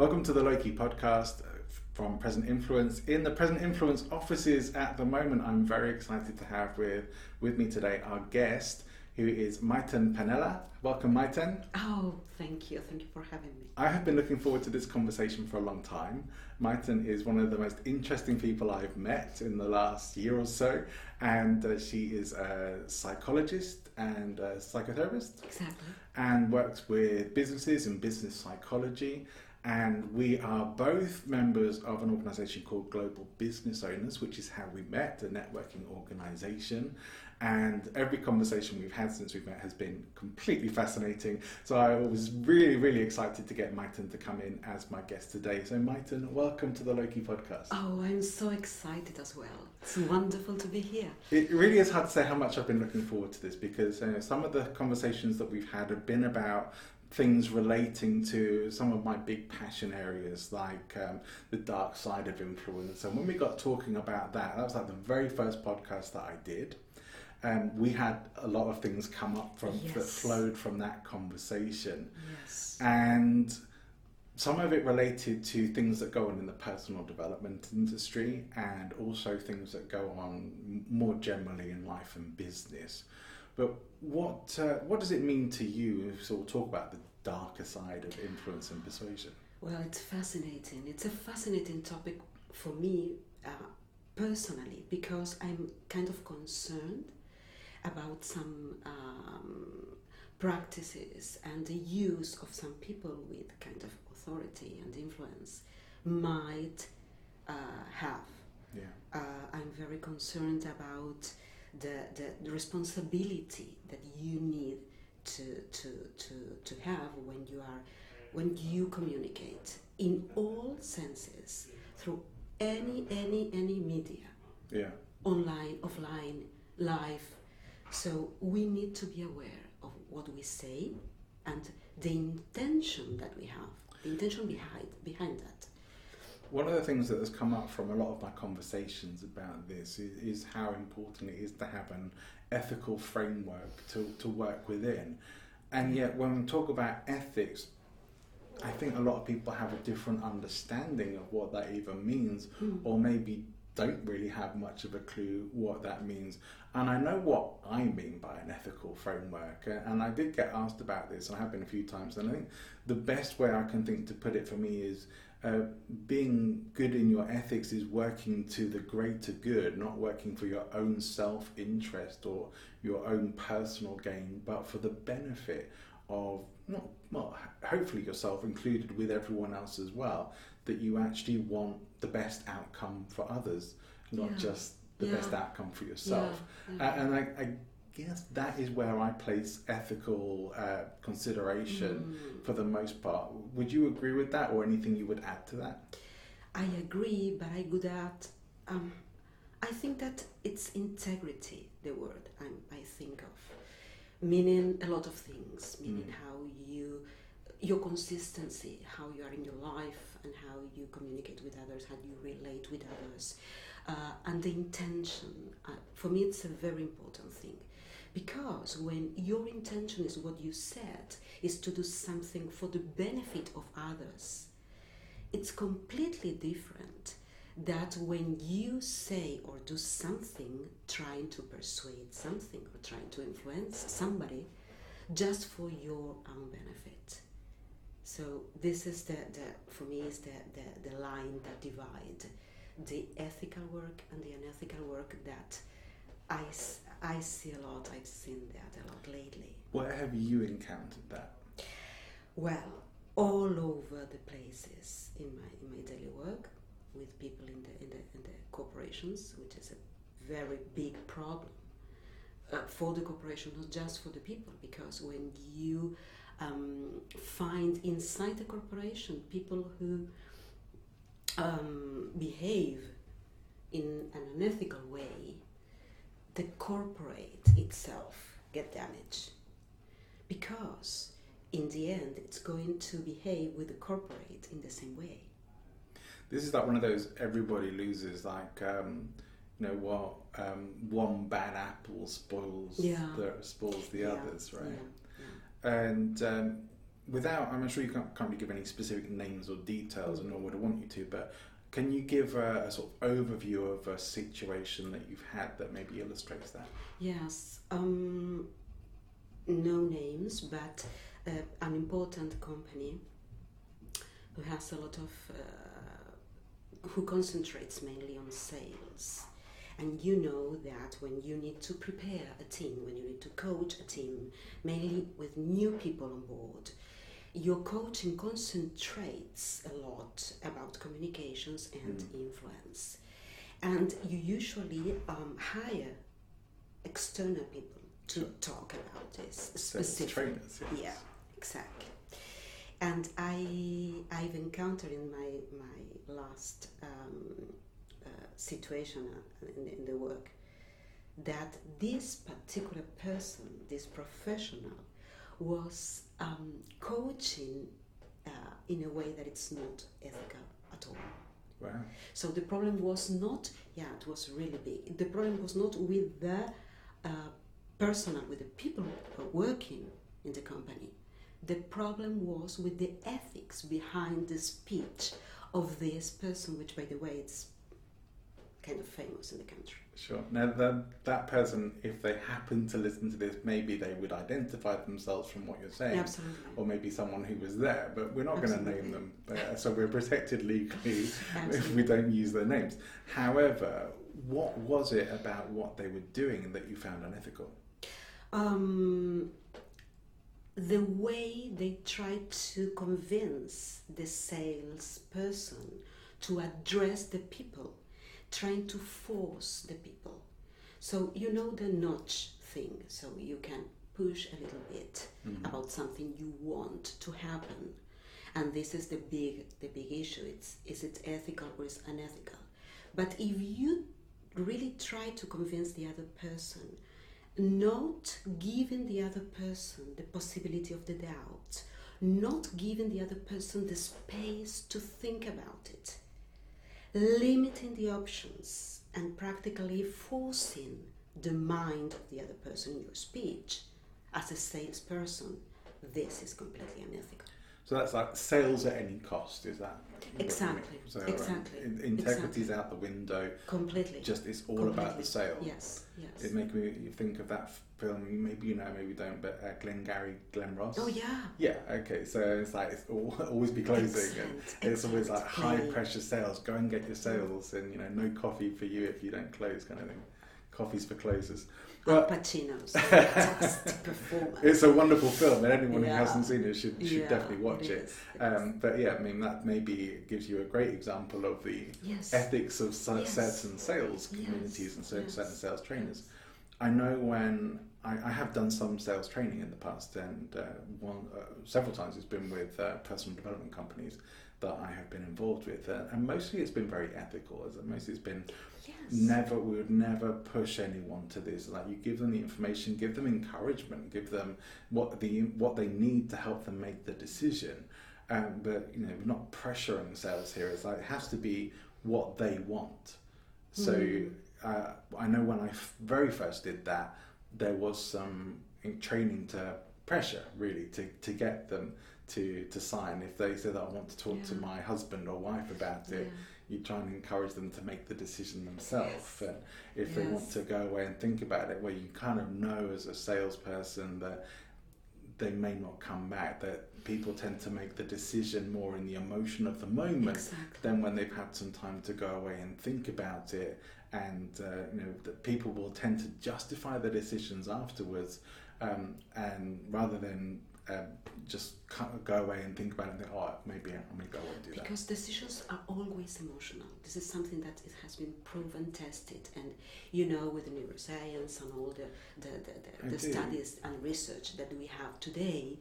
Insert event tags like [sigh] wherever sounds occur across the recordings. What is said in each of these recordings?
Welcome to the Loki podcast from Present Influence. In the Present Influence offices at the moment, I'm very excited to have with, with me today our guest, who is Maiten Panella. Welcome, Maiten. Oh, thank you. Thank you for having me. I have been looking forward to this conversation for a long time. Maiten is one of the most interesting people I've met in the last year or so, and uh, she is a psychologist and a psychotherapist. Exactly. And works with businesses and business psychology and we are both members of an organization called Global Business Owners, which is how we met, a networking organization. And every conversation we've had since we've met has been completely fascinating. So I was really, really excited to get Maiten to come in as my guest today. So, Maiten, welcome to the Loki podcast. Oh, I'm so excited as well. It's wonderful to be here. It really is hard to say how much I've been looking forward to this because uh, some of the conversations that we've had have been about things relating to some of my big passion areas like um, the dark side of influence and when we got talking about that that was like the very first podcast that i did and um, we had a lot of things come up from yes. that flowed from that conversation yes. and some of it related to things that go on in the personal development industry and also things that go on more generally in life and business but what uh, what does it mean to you? So we'll talk about the darker side of influence and persuasion. Well, it's fascinating. It's a fascinating topic for me uh, personally because I'm kind of concerned about some um, practices and the use of some people with kind of authority and influence might uh, have. Yeah. Uh, I'm very concerned about the, the, the responsibility that you need to, to, to, to have when you are when you communicate in all senses through any any any media. Yeah. Online offline live. So we need to be aware of what we say and the intention that we have the intention behind behind that one of the things that has come up from a lot of my conversations about this is, is how important it is to have an ethical framework to, to work within. And yet, when we talk about ethics, I think a lot of people have a different understanding of what that even means, mm. or maybe don't really have much of a clue what that means. And I know what I mean by an ethical framework. And I did get asked about this, and I have been a few times. And I think the best way I can think to put it for me is uh, being good in your ethics is working to the greater good, not working for your own self interest or your own personal gain, but for the benefit of not well, hopefully yourself included with everyone else as well. That you actually want the best outcome for others, not yeah. just the yeah. best outcome for yourself. Yeah. Uh, and I, I guess that is where I place ethical uh, consideration mm. for the most part. Would you agree with that, or anything you would add to that? I agree, but I would add. Um, I think that it's integrity, the word I'm, i think of, meaning a lot of things, meaning mm. how you, your consistency, how you are in your life, and how you communicate with others, how you relate with others, uh, and the intention. Uh, for me, it's a very important thing because when your intention is what you said, is to do something for the benefit of others, it's completely different that when you say or do something trying to persuade something or trying to influence somebody just for your own benefit. So this is the, the for me is the, the, the line that divide the ethical work and the unethical work that I, I see a lot. I've seen that a lot lately. Where have you encountered that? Well, all over the places in my in my daily work with people in the in the in the corporations, which is a very big problem uh, for the corporation, not just for the people, because when you um, find inside the corporation people who um, behave in an unethical way, the corporate itself get damaged because in the end it's going to behave with the corporate in the same way. This is like one of those everybody loses, like um, you know what, um, one bad apple spoils Yeah. the spoils the Yeah, others, right? yeah. And um, without, I'm sure you can't, can't really give any specific names or details, and nor would I want you to, but can you give a, a sort of overview of a situation that you've had that maybe illustrates that? Yes, um, no names, but uh, an important company who has a lot of, uh, who concentrates mainly on sales. And you know that when you need to prepare a team, when you need to coach a team, mainly with new people on board, your coaching concentrates a lot about communications and influence. And you usually um, hire external people to talk about this Sales specific trainers, yes. yeah exactly and i i've encountered in my my last um, uh, situation uh, in, in the work that this particular person this professional was um, coaching uh, in a way that it's not ethical at all Wow. so the problem was not, yeah, it was really big. The problem was not with the uh, personnel, with the people who are working in the company. The problem was with the ethics behind the speech of this person, which, by the way, it's kind of famous in the country. Sure. Now, that, that person, if they happen to listen to this, maybe they would identify themselves from what you're saying. Absolutely. Or maybe someone who was there, but we're not going to name them. Uh, so we're protected legally [laughs] if we don't use their names. However, what was it about what they were doing that you found unethical? um, the way they tried to convince the salesperson to address the people, trying to force the people. So, you know the nudge thing, so you can push a little bit mm-hmm. about something you want to happen. And this is the big the big issue. It's is it ethical or is unethical? But if you really try to convince the other person, not giving the other person the possibility of the doubt, not giving the other person the space to think about it, limiting the options, and practically forcing the mind of the other person in your speech as a salesperson, this is completely unethical. So that's like sales at any cost, is that? What you mean? Exactly, So, um, exactly, in- integrity's out the window. Completely. Just it's all about the sale. Yes, yes. It makes me think of that film. Maybe you know, maybe you don't. But uh, Glengarry Glen Ross. oh yeah. Yeah. Okay. So it's like it's all, [laughs] always be closing, and Excellent, it's always like high pressure sales. Go and get your sales, and you know, no coffee for you if you don't close, kind of thing. Coffee's for closers. Al Pacino's [laughs] fantastic performance. it's a wonderful film, and anyone Yeah. who hasn't seen it should should Yeah, definitely watch it it. is, it Um, but yeah, I mean that maybe gives you a great example of the Yes. ethics of Yes. certain sales Yes, communities and yes, certain sales trainers. I know when I, I have done some sales training in the past, and uh, one uh, several times it's been with uh, personal development companies that I have been involved with, uh, and mostly it's been very ethical. As mostly it's been Yes. never we would never push anyone to this. Like you give them the information, give them encouragement, give them what the what they need to help them make the decision. Um, but you know, we're not pressuring sales here. It's like it has to be what they want. So Mm. uh, I know when I f- very first did that, there was some training to pressure really to, to get them to, to sign. If they said that I want to talk to my husband or wife about it, Yeah. You try and encourage them to make the decision themselves. And if they want to go away and think about it, well, you kind of know as a salesperson that they may not come back. That people tend to make the decision more in the emotion of the moment Exactly. than when they've had some time to go away and think about it. And uh, you know that people will tend to justify their decisions afterwards, um, and rather than um, just kind of go away and think about it and think, oh, maybe maybe I won't do that. Because decisions are always emotional. This is something that it has been proven, tested, and you know, with the neuroscience and all the the, the, the, the studies and research that we have today,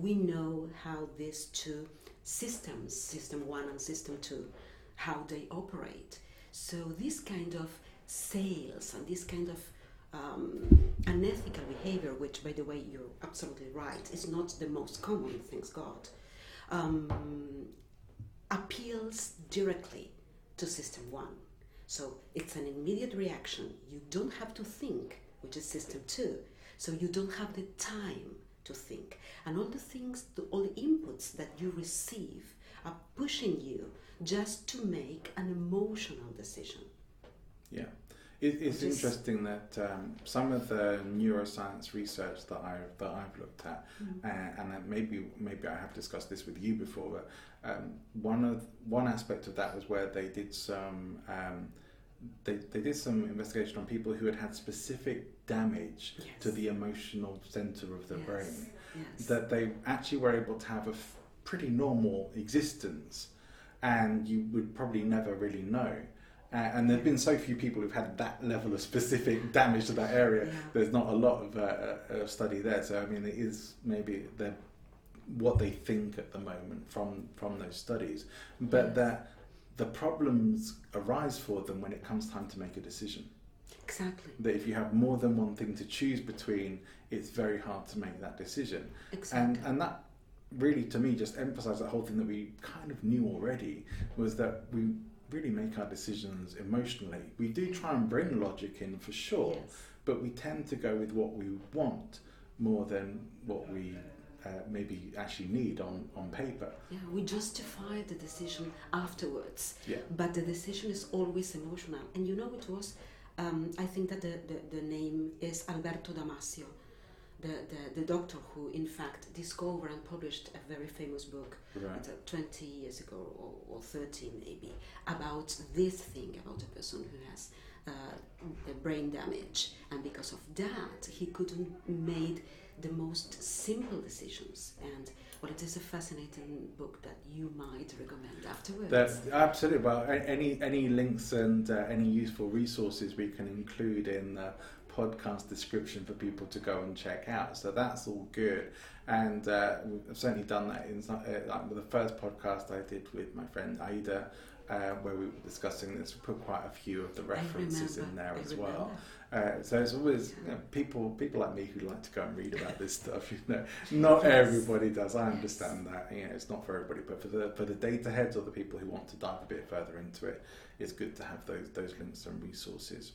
we know how these two systems, system one and system two, how they operate. So this kind of sales and this kind of um, unethical behavior, which, by the way, you're absolutely right, is not the most common, thanks God, um, appeals directly to system one. So it's an immediate reaction. You don't have to think, which is system two. So you don't have the time to think. And all the things, all the inputs that you receive are pushing you just to make an emotional decision. Yeah. It, it's is- interesting that um, some of the neuroscience research that I've that I've looked at, uh, and maybe maybe I have discussed this with you before, but um, one of one aspect of that was where they did some um, they, they did some investigation on people who had had specific damage to the emotional center of the Yes, brain Yes. that they actually were able to have a f- pretty normal existence and you would probably never really know. Uh, and there have been so few people who've had that level of specific [laughs] damage to that area. Yeah. There's not a lot of uh, uh, study there. So, I mean, it is maybe the, what they think at the moment from, from those studies. But that the problems arise for them when it comes time to make a decision exactly. that if you have more than one thing to choose between, it's very hard to make that decision. Exactly. And and that really, to me, just emphasised that whole thing that we kind of knew already was that we really make our decisions emotionally. We do try and bring logic in for sure, Yes. but we tend to go with what we want more than what we uh, maybe actually need on, on paper. Yeah, we justify the decision afterwards, Yeah. but the decision is always emotional. And you know, it was, um, I think that the, the, the name is Alberto Damasio, the, the, the doctor who, in fact, discovered and published a very famous book Right. uh, 20 years ago or, or 30 maybe about this thing about a person who has uh, the brain damage and because of that he couldn't made the most simple decisions and well it is a fascinating book that you might recommend afterwards That's absolutely. Well, any any links and uh, any useful resources we can include in the podcast description for people to go and check out. So that's all good, and uh, I've certainly done that in some, uh, like the first podcast I did with my friend Aida. Uh, where we were discussing this, we put quite a few of the references in there I as well. Uh, so it's always you know, people people like me who like to go and read about this [laughs] stuff. You know, not everybody does. I understand that. You know, it's not for everybody, but for the for the data heads or the people who want to dive a bit further into it, it's good to have those those links and resources.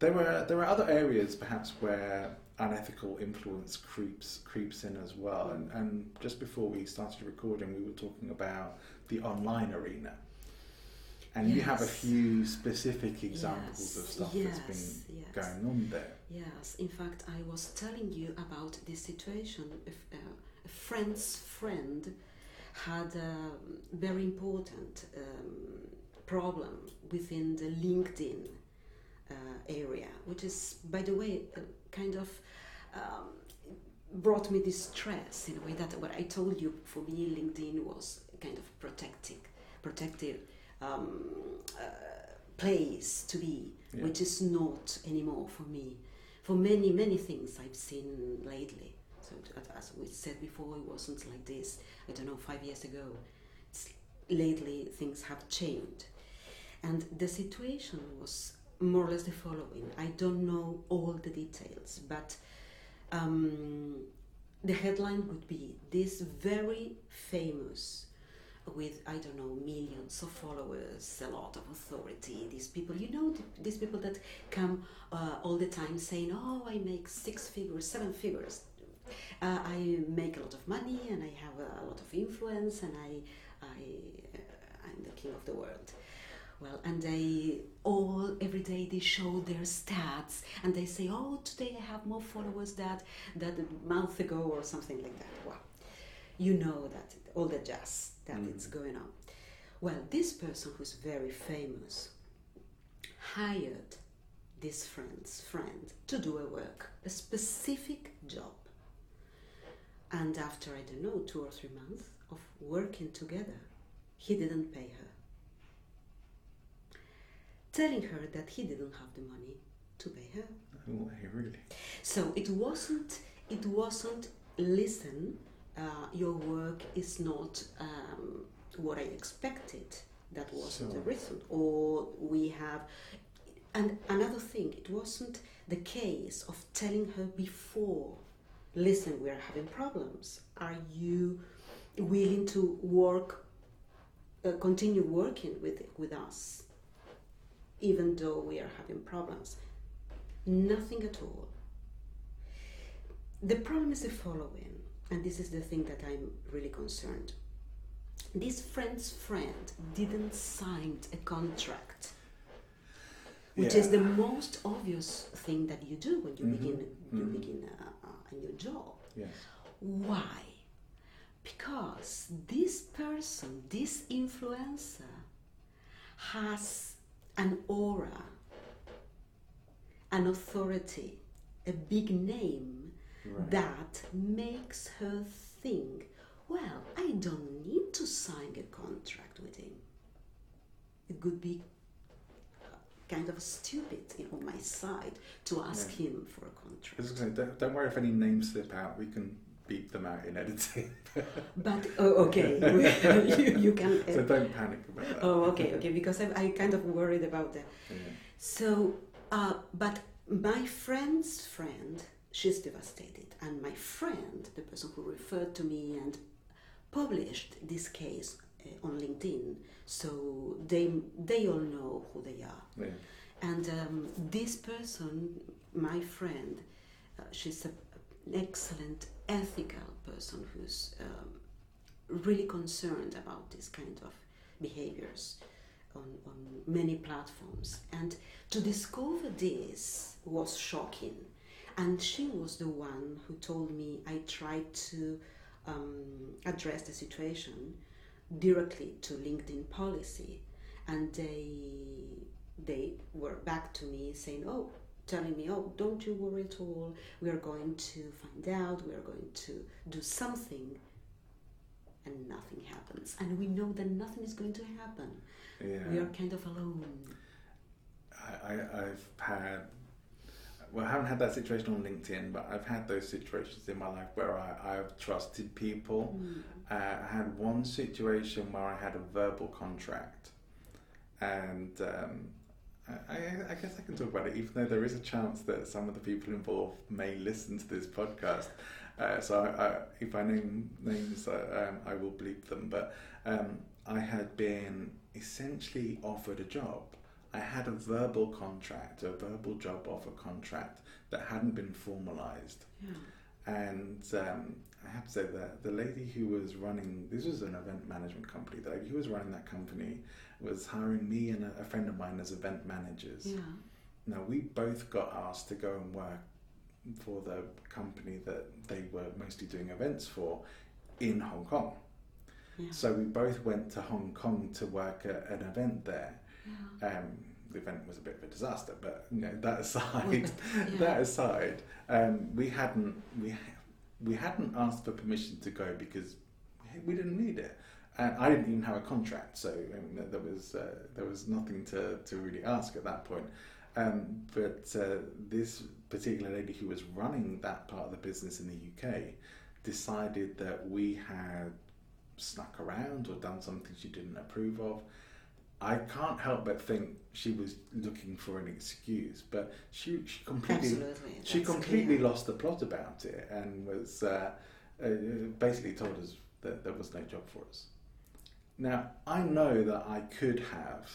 There were there were other areas perhaps where unethical influence creeps creeps in as well. And, and just before we started recording, we were talking about the online arena. And you have a few specific examples of Yes, stuff that's yes, been yes. going on there. Yes, in fact, I was telling you about this situation. If, uh, a friend's friend had a very important um, problem within the LinkedIn area, which is, by the way, uh, kind of um, brought me distress in a way that what I told you for me, LinkedIn was kind of protecting, protective um, uh, place to be, Yeah. which is not anymore for me. For many, many things I've seen lately. So, as- as we said before, it wasn't like this, I don't know, five years ago. It's, lately, things have changed. And the situation was more or less the following. I don't know all the details, but um, the headline would be this very famous with i don't know millions of followers a lot of authority these people you know th- these people that come uh, all the time saying oh i make six figures seven figures uh, i make a lot of money and i have a lot of influence and i i i'm the king of the world Well, and they all every day they show their stats and they say, "Oh, today I have more followers that that a month ago or something like that." wow you know that all the jazz that Mm. it's going on. Well, this person who's very famous hired this friend's friend to do a work, a specific job. And after I don't know two or three months of working together, he didn't pay her telling her that he didn't have the money to pay her. Oh, really? So it wasn't. It wasn't. Listen, uh, your work is not um, what I expected. That wasn't the reason. Or we have. And another thing, it wasn't the case of telling her before. Listen, we are having problems. Are you willing to work, uh, continue working with with us, even though we are having problems? Nothing at all. The problem is the following, and this is the thing that I'm really concerned. This friend's friend didn't sign a contract, which is the most obvious thing that you do when you Mhm. begin you Mhm. begin a, a new job. Yes. Why? Because this person, this influencer, has an aura, an authority, a big name Right. that makes her think, well, I don't need to sign a contract with him. It would be kind of stupid on my side to ask him for a contract. gonna say, don't, don't worry if any names slip out. We can beep them out in editing. [laughs] But oh, okay, [laughs] you, you can. so don't panic about that. oh, okay, okay, because I, I kind of worried about that. Yeah. So, uh, but my friend's friend, she's devastated, and my friend, the person who referred to me and published this case uh, on LinkedIn, so they they all know who they are. Yeah. And um, this person, my friend, uh, she's a, an excellent ethical person who's um, really concerned about this kind of behaviors on, on many platforms. And to discover this was shocking. And she was the one who told me I tried to um, address the situation directly to LinkedIn policy, and they they were back to me saying, "Oh, telling me, oh, don't you worry at all. We are going to find out. We are going to do something." And nothing happens, and we know that nothing is going to happen. Yeah. We are kind of alone. I, I, I've had, well, I haven't had that situation on LinkedIn, but I've had those situations in my life where I, I've trusted people. Mm. Uh, I had one situation where I had a verbal contract, and um, I, I, guess I can talk about it, even though there is a chance that some of the people involved may listen to this podcast. Uh, so I, I, if I name names, um, I will bleep them. But um, I had been essentially offered a job. I had a verbal contract, a verbal job offer contract that hadn't been formalised. Yeah. And um, I have to say that the lady who was running this was an event management company. The lady who was running that company was hiring me and a, a friend of mine as event managers. Yeah. Now we both got asked to go and work for the company that they were mostly doing events for in Hong Kong. Yeah. So we both went to Hong Kong to work at an event there. Yeah. Um, the event was a bit of a disaster, but you know that aside, [laughs] Yeah. [laughs] that aside, um, we hadn't we we hadn't asked for permission to go because we didn't need it, I didn't even have a contract, so I mean, there was uh, there was nothing to, to really ask at that point. Um, but uh, this particular lady who was running that part of the business in the UK decided that we had snuck around or done something she didn't approve of. I can't help but think she was looking for an excuse, but she, she completely Absolutely. she That's completely clear. lost the plot about it and was uh, uh, basically told us that there was no job for us. Now, I know that I could have,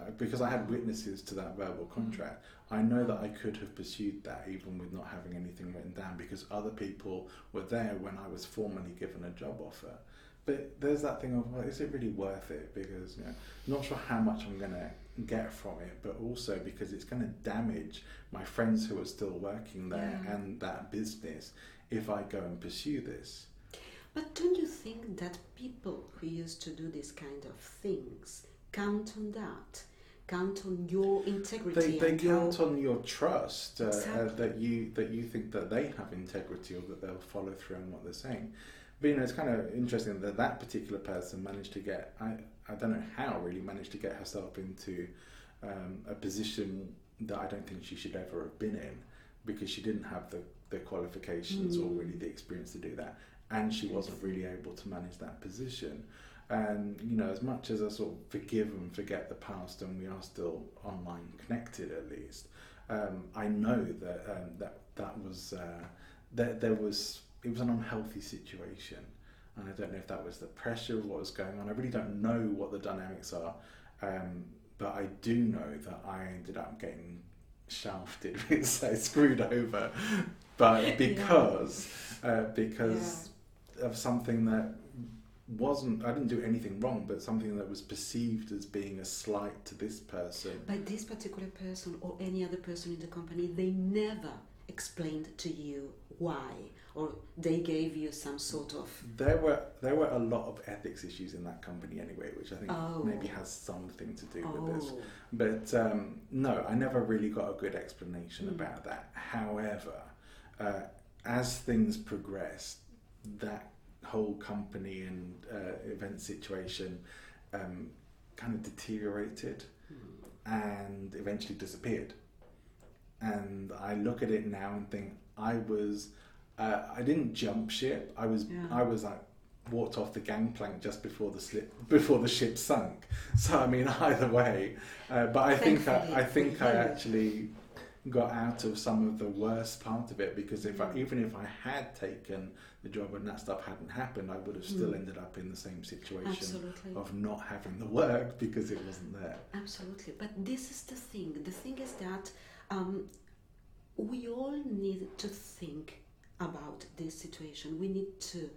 uh, because I had witnesses to that verbal contract, I know that I could have pursued that even with not having anything written down because other people were there when I was formally given a job offer. but there's that thing of, well, is it really worth it? Because you know, not sure how much I'm going to get from it, but also because it's going to damage my friends who are still working there Yeah. and that business if I go and pursue this. But don't you think that people who used to do this kind of things count on that? Count on your integrity They, they and your count on your trust uh, uh, that you that you think that they have integrity or that they'll follow through on what they're saying. But you know, it's kind of interesting that that particular person managed to get I I don't know how really managed to get herself into um, a position that I don't think she should ever have been in because she didn't have the the qualifications or Mm. really the experience to do that, and she wasn't really able to manage that position. And you know, as much as I sort of forgive and forget the past, and we are still online connected at least, um, I know that um, that that was uh, that there was it was an unhealthy situation, and I don't know if that was the pressure of what was going on. I really don't know what the dynamics are, um, but I do know that I ended up getting shafted, [laughs] so screwed over, but because uh, because of something that wasn't I didn't do anything wrong, but something that was perceived as being a slight to this person. by this particular person or any other person in the company, they never explained to you why, or they gave you some sort of There were there were a lot of ethics issues in that company anyway, which I think Oh. maybe has something to do with this. oh, But um, no, I never really got a good explanation Mm. about that. However, uh, as things progressed, that whole company and uh, event situation um, kind of deteriorated and eventually disappeared. And I look at it now and think I was, uh, I didn't jump ship. I was, Yeah. I was like walked off the gangplank just before the slip before the ship sunk. [laughs] So I mean, [laughs] either way, uh, but I think I, I think I actually got out of some of the worst part of it because if I, Mm. even if I had taken the job and that stuff hadn't happened, I would have still Mm. ended up in the same situation absolutely. of not having the work because it wasn't there. Absolutely. But this is the thing. The thing is that um, we all need to think about this situation. We need to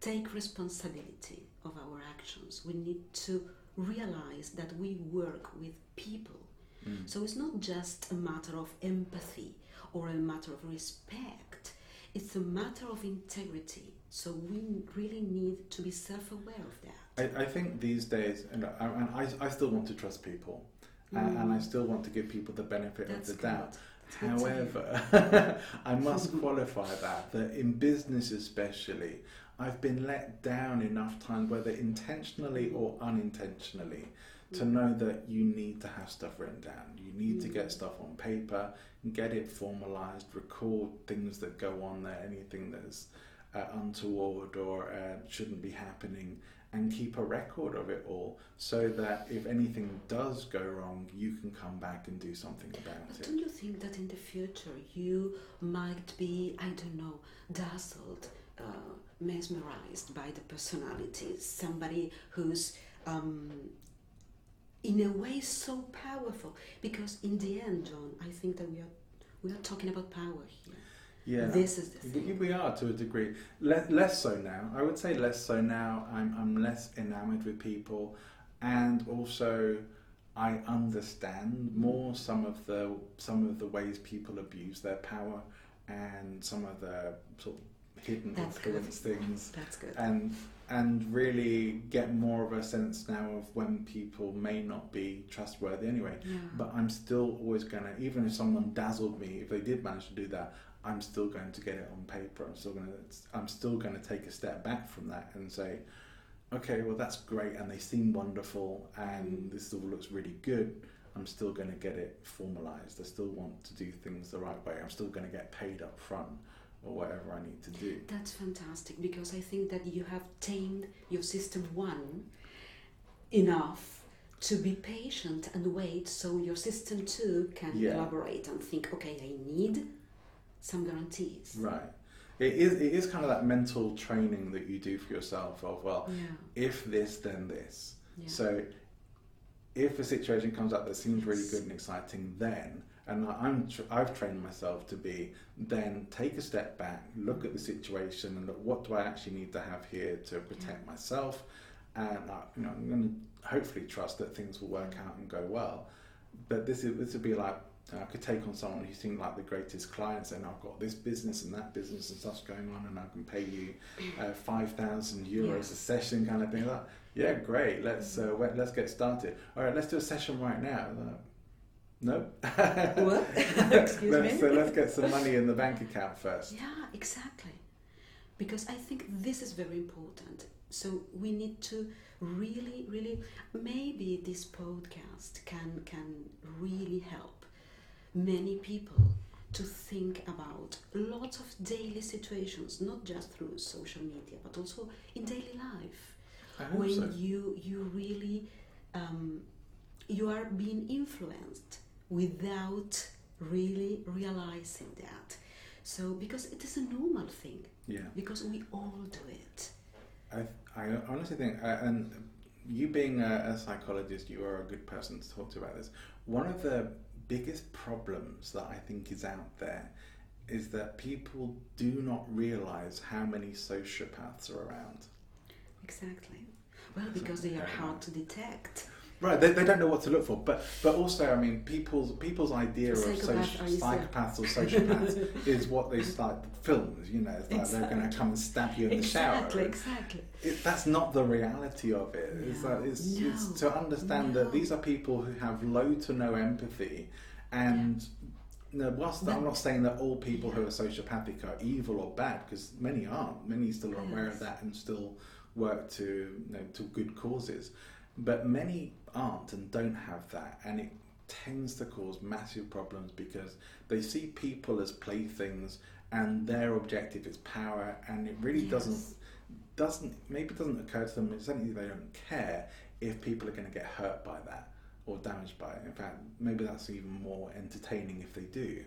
take responsibility of our actions. We need to realize that we work with people. Mm. So it's not just a matter of empathy or a matter of respect. It's a matter of integrity. So we really need to be self-aware of that. I, I think these days, and I, and I, I still want to trust people, and, and I still want to give people the benefit Mm. That's of the good. doubt. It's good to hear. However, [laughs] I must [laughs] qualify that that in business especially, I've been let down enough times, whether intentionally or unintentionally, to know that you need to have stuff written down. You need to get stuff on paper, get it formalized, record things that go on there, anything that's uh, untoward or uh, shouldn't be happening, and keep a record of it all so that if anything does go wrong, you can come back and do something about But it. don't you think that in the future you might be, I don't know, dazzled, uh, mesmerized by the personality? Somebody who's, um, in a way, so powerful. Because in the end, John, I think that we are we are talking about power here. Yeah. This is the We, thing. we are to a degree. Le- less so now. I would say less so now. I'm, I'm less enamored with people, and also I understand more some of the some of the ways people abuse their power and some of the sort of hidden That's good. influence things, That's good. and and really get more of a sense now of when people may not be trustworthy anyway. yeah. But I'm still always gonna, even if someone dazzled me, if they did manage to do that, I'm still going to get it on paper. I'm still gonna, I'm still gonna take a step back from that and say, okay, well that's great, and they seem wonderful, and mm. this all looks really good. I'm still gonna get it formalized. I still want to do things the right way. I'm still gonna get paid up front or whatever I need to do. That's fantastic because I think that you have tamed your system one enough to be patient and wait so your system two can Yeah. elaborate and think, okay, I need some guarantees. Right. It is. It is kind of that mental training that you do for yourself. Of well, Yeah. if this, then this. Yeah. So if a situation comes up that seems really good and exciting, then and I'm tr- I've trained myself to be then take a step back, look at the situation, and look what do I actually need to have here to protect myself, and I, you know I'm going to hopefully trust that things will work out and go well. But this is this would be like I could take on someone who seemed like the greatest clients, and I've got this business and that business and stuff's going on, and I can pay you uh, [coughs] five thousand euros Yeah. a session, kind of thing. Like, yeah, great. Let's uh, let's get started. All right, let's do a session right now. No. What? [laughs] Excuse let's, me? So let's get some money in the bank account first. Yeah, exactly. Because I think this is very important. So we need to really, really maybe this podcast can can really help many people to think about lots of daily situations, not just through social media, but also in daily life I hope when so. you you really um, you are being influenced without really realizing that. So because it is a normal thing. Yeah, because we all do it. I I honestly think, uh, and you being a, a psychologist, you are a good person to talk to about this. One of the biggest problems that I think is out there is that people do not realize how many sociopaths are around. exactly. Well because they are hard to detect Right, they, they don't know what to look for, but but also, I mean, people's people's idea of Psychopath, soci- are psychopaths or sociopaths [laughs] is what they start films. You know, it's like they're going to come and stab you in the shower. exactly exactly that's not the reality of it. It's, No, that it's, it's no, to understand no. that these are people who have low to no empathy, and you know, whilst I'm not saying that all people who are sociopathic are evil or bad, because many aren't. Many still are aware of that and still work to you know, to good causes, but many aren't and don't have that, and it tends to cause massive problems because they see people as playthings and their objective is power and it really doesn't doesn't maybe doesn't occur to them certainly they don't care if people are going to get hurt by that or damaged by it. In fact maybe that's even more entertaining if they do.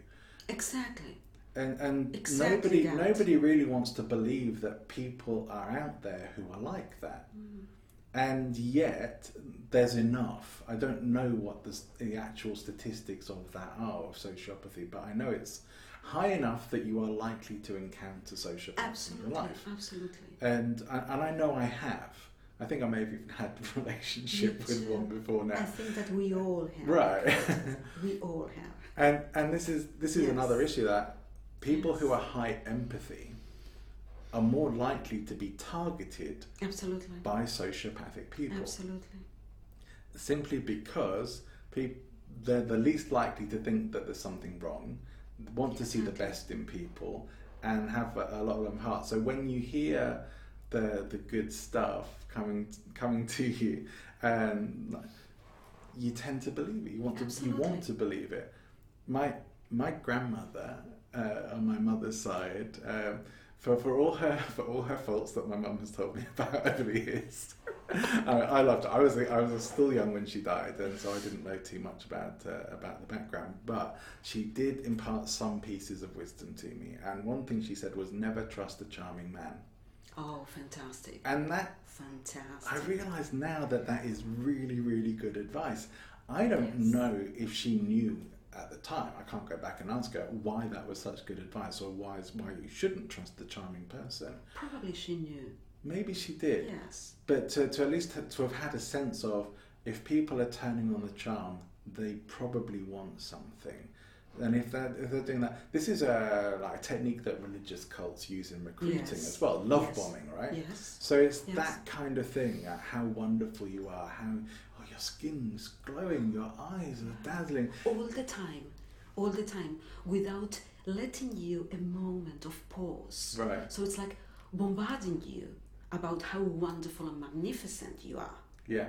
Exactly. And and Exactly nobody that. nobody really wants to believe that people are out there who are like that. Mm. And yet there's enough i don't know what the, the actual statistics of that are of sociopathy but i know it's high enough that you are likely to encounter sociopaths in absolutely your life absolutely and and I know I have. I think I may have even had a relationship with one before now. i think that we all have Right. [laughs] we all have and and this is this is Yes. another issue that people who are high empathy are more likely to be targeted absolutely by sociopathic people absolutely simply because peop they're the least likely to think that there's something wrong, want to see the best in people, and have a, a lot of them heart. So when you hear the the good stuff coming coming to [laughs] you, and you tend to believe it. You want to you want to believe it. My my grandmother uh, on my mother's side. Um, for, for all her for all her faults that my mum has told me [laughs] about over the years, [laughs] I, I loved her. I was I was still young when she died, and so I didn't know too much about uh, about the background. But she did impart some pieces of wisdom to me, and one thing she said was never trust a charming man. oh fantastic And that fantastic I realise now that that is really really good advice. I don't Yes. know if she knew at the time. I can't go back and ask her why that was such good advice, or why why you shouldn't trust the charming person. probably she knew Maybe she did. yes But to, to at least to have had a sense of if people are turning on the charm, they probably want something. And if they're, if they're doing that, this is a like a technique that religious cults use in recruiting Yes. as well, love Yes. bombing, right? yes So it's Yes. that kind of thing, uh, how wonderful you are, how your skin's glowing, your eyes are dazzling. all the time all the time without letting you a moment of pause Right. so it's like bombarding you about how wonderful and magnificent you are Yeah.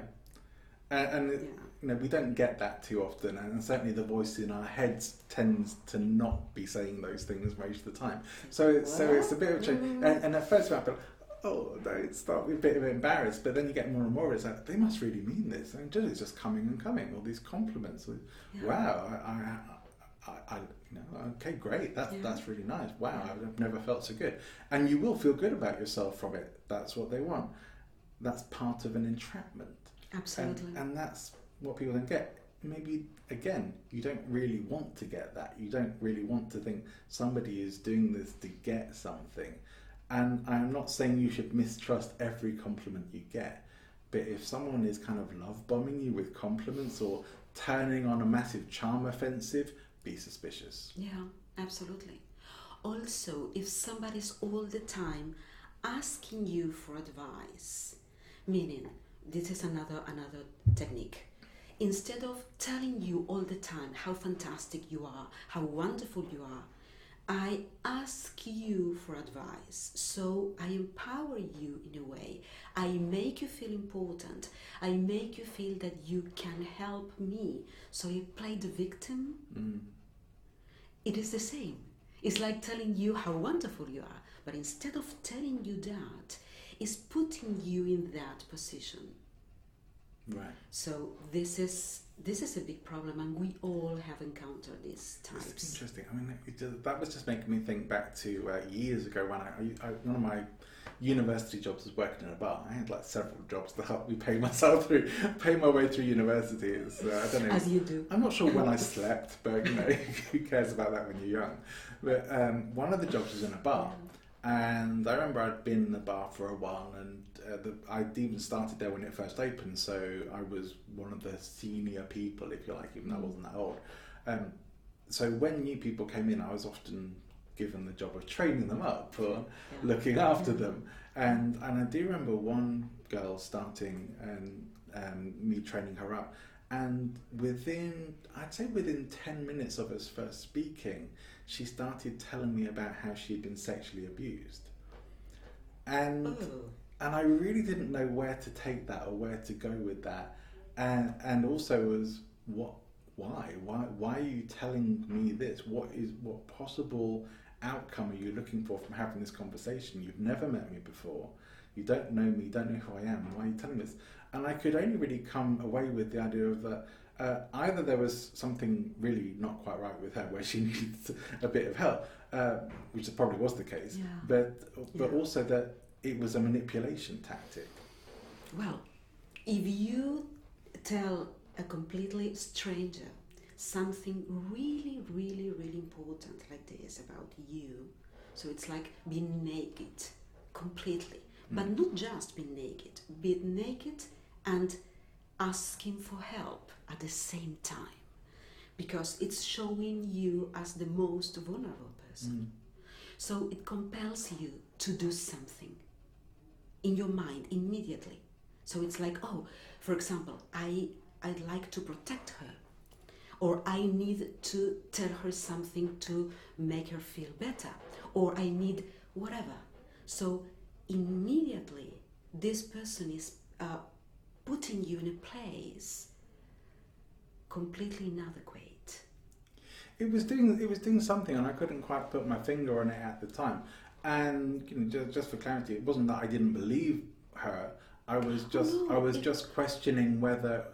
And, and yeah you know, we don't get that too often, and certainly the voice in our heads tends to not be saying those things most of the time. So, it's so it's a bit of a change. Mm. And, and at first, I felt, oh, they start with a bit of embarrassed, but then you get more and more. It's like they must really mean this. And it's just coming and coming. All these compliments. Yeah. Wow, I, I, I, I you know, okay, great. That's Yeah. that's really nice. Wow, I've never felt so good. And you will feel good about yourself from it. That's what they want. That's part of an entrapment. absolutely And, and that's what people don't get. Maybe again, you don't really want to get that. You don't really want to think somebody is doing this to get something. And I'm not saying you should mistrust every compliment you get, but if someone is kind of love bombing you with compliments or turning on a massive charm offensive, be suspicious. Yeah, absolutely. Also, if somebody's all the time asking you for advice, meaning this is another another technique. Instead of telling you all the time how fantastic you are, how wonderful you are, I ask you for advice. So I empower you in a way. I make you feel important. I make you feel that you can help me. So you play the victim. Mm. It is the same. It's like telling you how wonderful you are, but instead of telling you that, it's putting you in that position. Right. So this is this is a big problem, and we all have encountered these It's types. interesting. I mean, it that was just making me think back to uh, years ago when I, I, one of my university jobs was working in a bar. I had like several jobs to help me pay [laughs] myself through, pay my way through university. It's, uh, I don't know. As you do. I'm not sure when I [laughs] slept, but you know, [laughs] who cares about that when you're young? But um, one of the jobs was in a bar, and I remember I'd been in the bar for a while, and uh, the, I'd even started there when it first opened, so I was one of the senior people, if you like, even though I wasn't that old. Um, so when new people came in, I was often given the job of training them up or Yeah. looking after them. And and I do remember one girl starting and um, me training her up, and within I'd say within ten minutes of us first speaking, she started telling me about how she had been sexually abused, and Oh, and I really didn't know where to take that or where to go with that, and and also was what why why why are you telling me this? What is what possible outcome are you looking for from having this conversation? You've never met me before. You don't know me. You don't know who I am. Why are you telling me this? And I could only really come away with the idea of that. Uh, either there was something really not quite right with her, where she [laughs] needed a bit of help, uh, which probably was the case, Yeah. but but Yeah. also that it was a manipulation tactic. well, if you tell a completely stranger something really, really, really important like this about you, so it's like being naked completely, but not just being naked, be naked and asking for help at the same time because it's showing you as the most vulnerable person. So it compels you to do something in your mind immediately. So it's like, oh, for example, I I'd like to protect her, or I need to tell her something to make her feel better, or I need whatever. So immediately, this person is uh, putting you in a place completely inadequate. It was doing it was doing something, and I couldn't quite put my finger on it at the time. And you know, just, just for clarity, it wasn't that I didn't believe her. I was just no, I was it- just questioning whether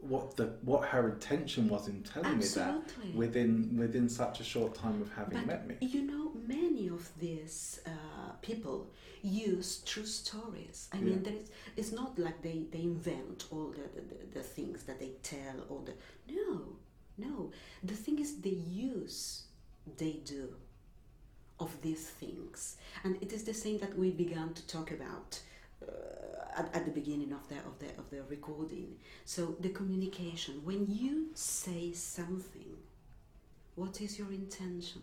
what the what her intention was in telling me that within within such a short time of having But met me. you know, many of these uh, people use true stories. I Yeah. mean, there is, it's not like they, they invent all the, the, the, things that they tell. All the no, no. The thing is, the use they do of these things, and it is the same that we began to talk about. Uh, at, at the beginning of the of the of the recording, so the communication. When you say something, what is your intention?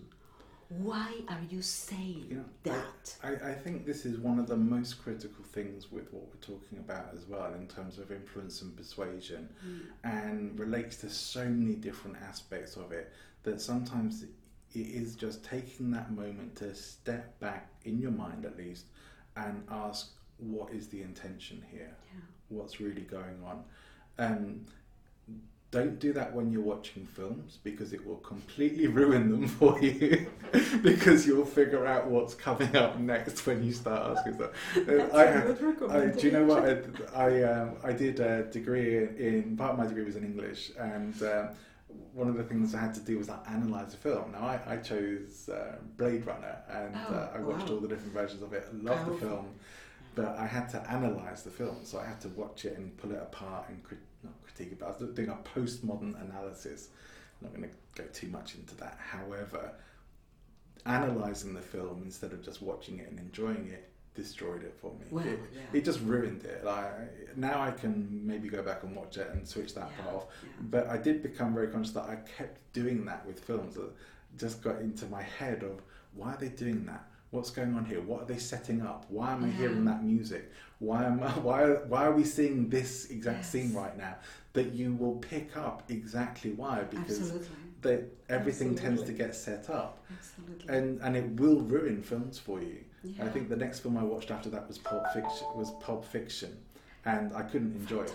Why are you saying You know, that? I, I think this is one of the most critical things with what we're talking about as well in terms of influence and persuasion and relates to so many different aspects of it that sometimes it is just taking that moment to step back in your mind at least and ask what is the intention here Yeah. what's really going on um, don't do that when you're watching films because it will completely [laughs] ruin them for you [laughs] because you'll figure out what's coming up next when you start asking stuff. [laughs] I, a good I, do you know what? I, I, um, I did a degree in, part of my degree was in English, and um, one of the things I had to do was like, analyse a film. Now, I, I chose uh, Blade Runner, and Oh, uh, I watched wow. all the different versions of it. I loved the film. But I had to analyze the film, so I had to watch it and pull it apart and crit- not critique it. But I was doing a postmodern analysis. I'm not going to go too much into that. However, analyzing the film instead of just watching it and enjoying it destroyed it for me. Well, it, yeah. it just ruined it. Like now, I can maybe go back and watch it and switch that Yeah, part off. yeah. But I did become very conscious that I kept doing that with films. That just got into my head of why are they doing that? What's going on here? What are they setting up? Why am I Yeah. hearing that music? Why am I, why why are we seeing this exact Yes. scene right now? That you will pick up exactly why because that everything tends to get set up Absolutely. and and it will ruin films for you. I think the next film I watched after that was Pulp Fiction. Was Pulp Fiction, and I couldn't enjoy it.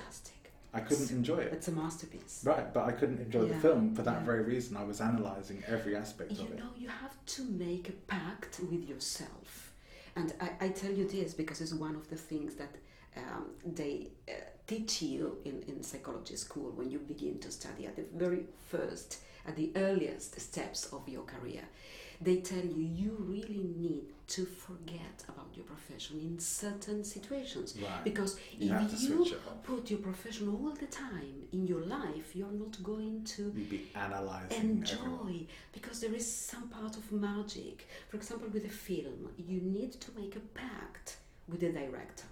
I couldn't enjoy it. It's a masterpiece. Right, but I couldn't enjoy the film for that yeah. very reason. I was analysing every aspect You of it. You know, you have to make a pact with yourself. And I, I tell you this because it's one of the things that um, they uh, teach you in, in psychology school when you begin to study at the very first, at the earliest steps of your career. They tell you you really need to forget about your profession in certain situations. Right. Because You if you switch it off. put your profession all the time in your life, you're not going to be everyone. enjoy because there is some part of magic. For example, with a film, you need to make a pact with the director.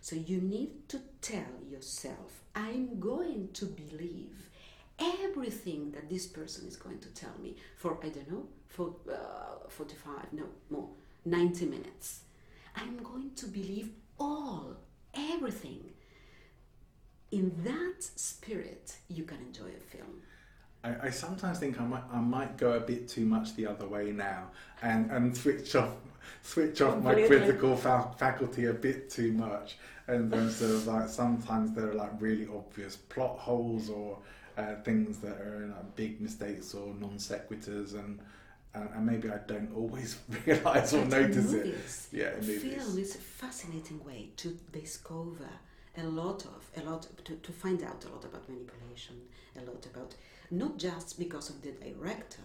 So you need to tell yourself, I'm going to believe everything that this person is going to tell me for, I don't know, for uh, 45, no, more, 90 minutes. I'm going to believe all, everything. In that spirit, you can enjoy a film. I, I sometimes think I might I might go a bit too much the other way now and, and switch off switch off my critical fa- faculty a bit too much and then sort of like sometimes there are like really obvious plot holes or uh, things that are like big mistakes or non sequiturs and and, and maybe I don't always [laughs] realise or notice it. movies, Yeah, in movies. Film is a fascinating way to discover a lot of a lot to, to find out a lot about manipulation, a lot about not just because of the director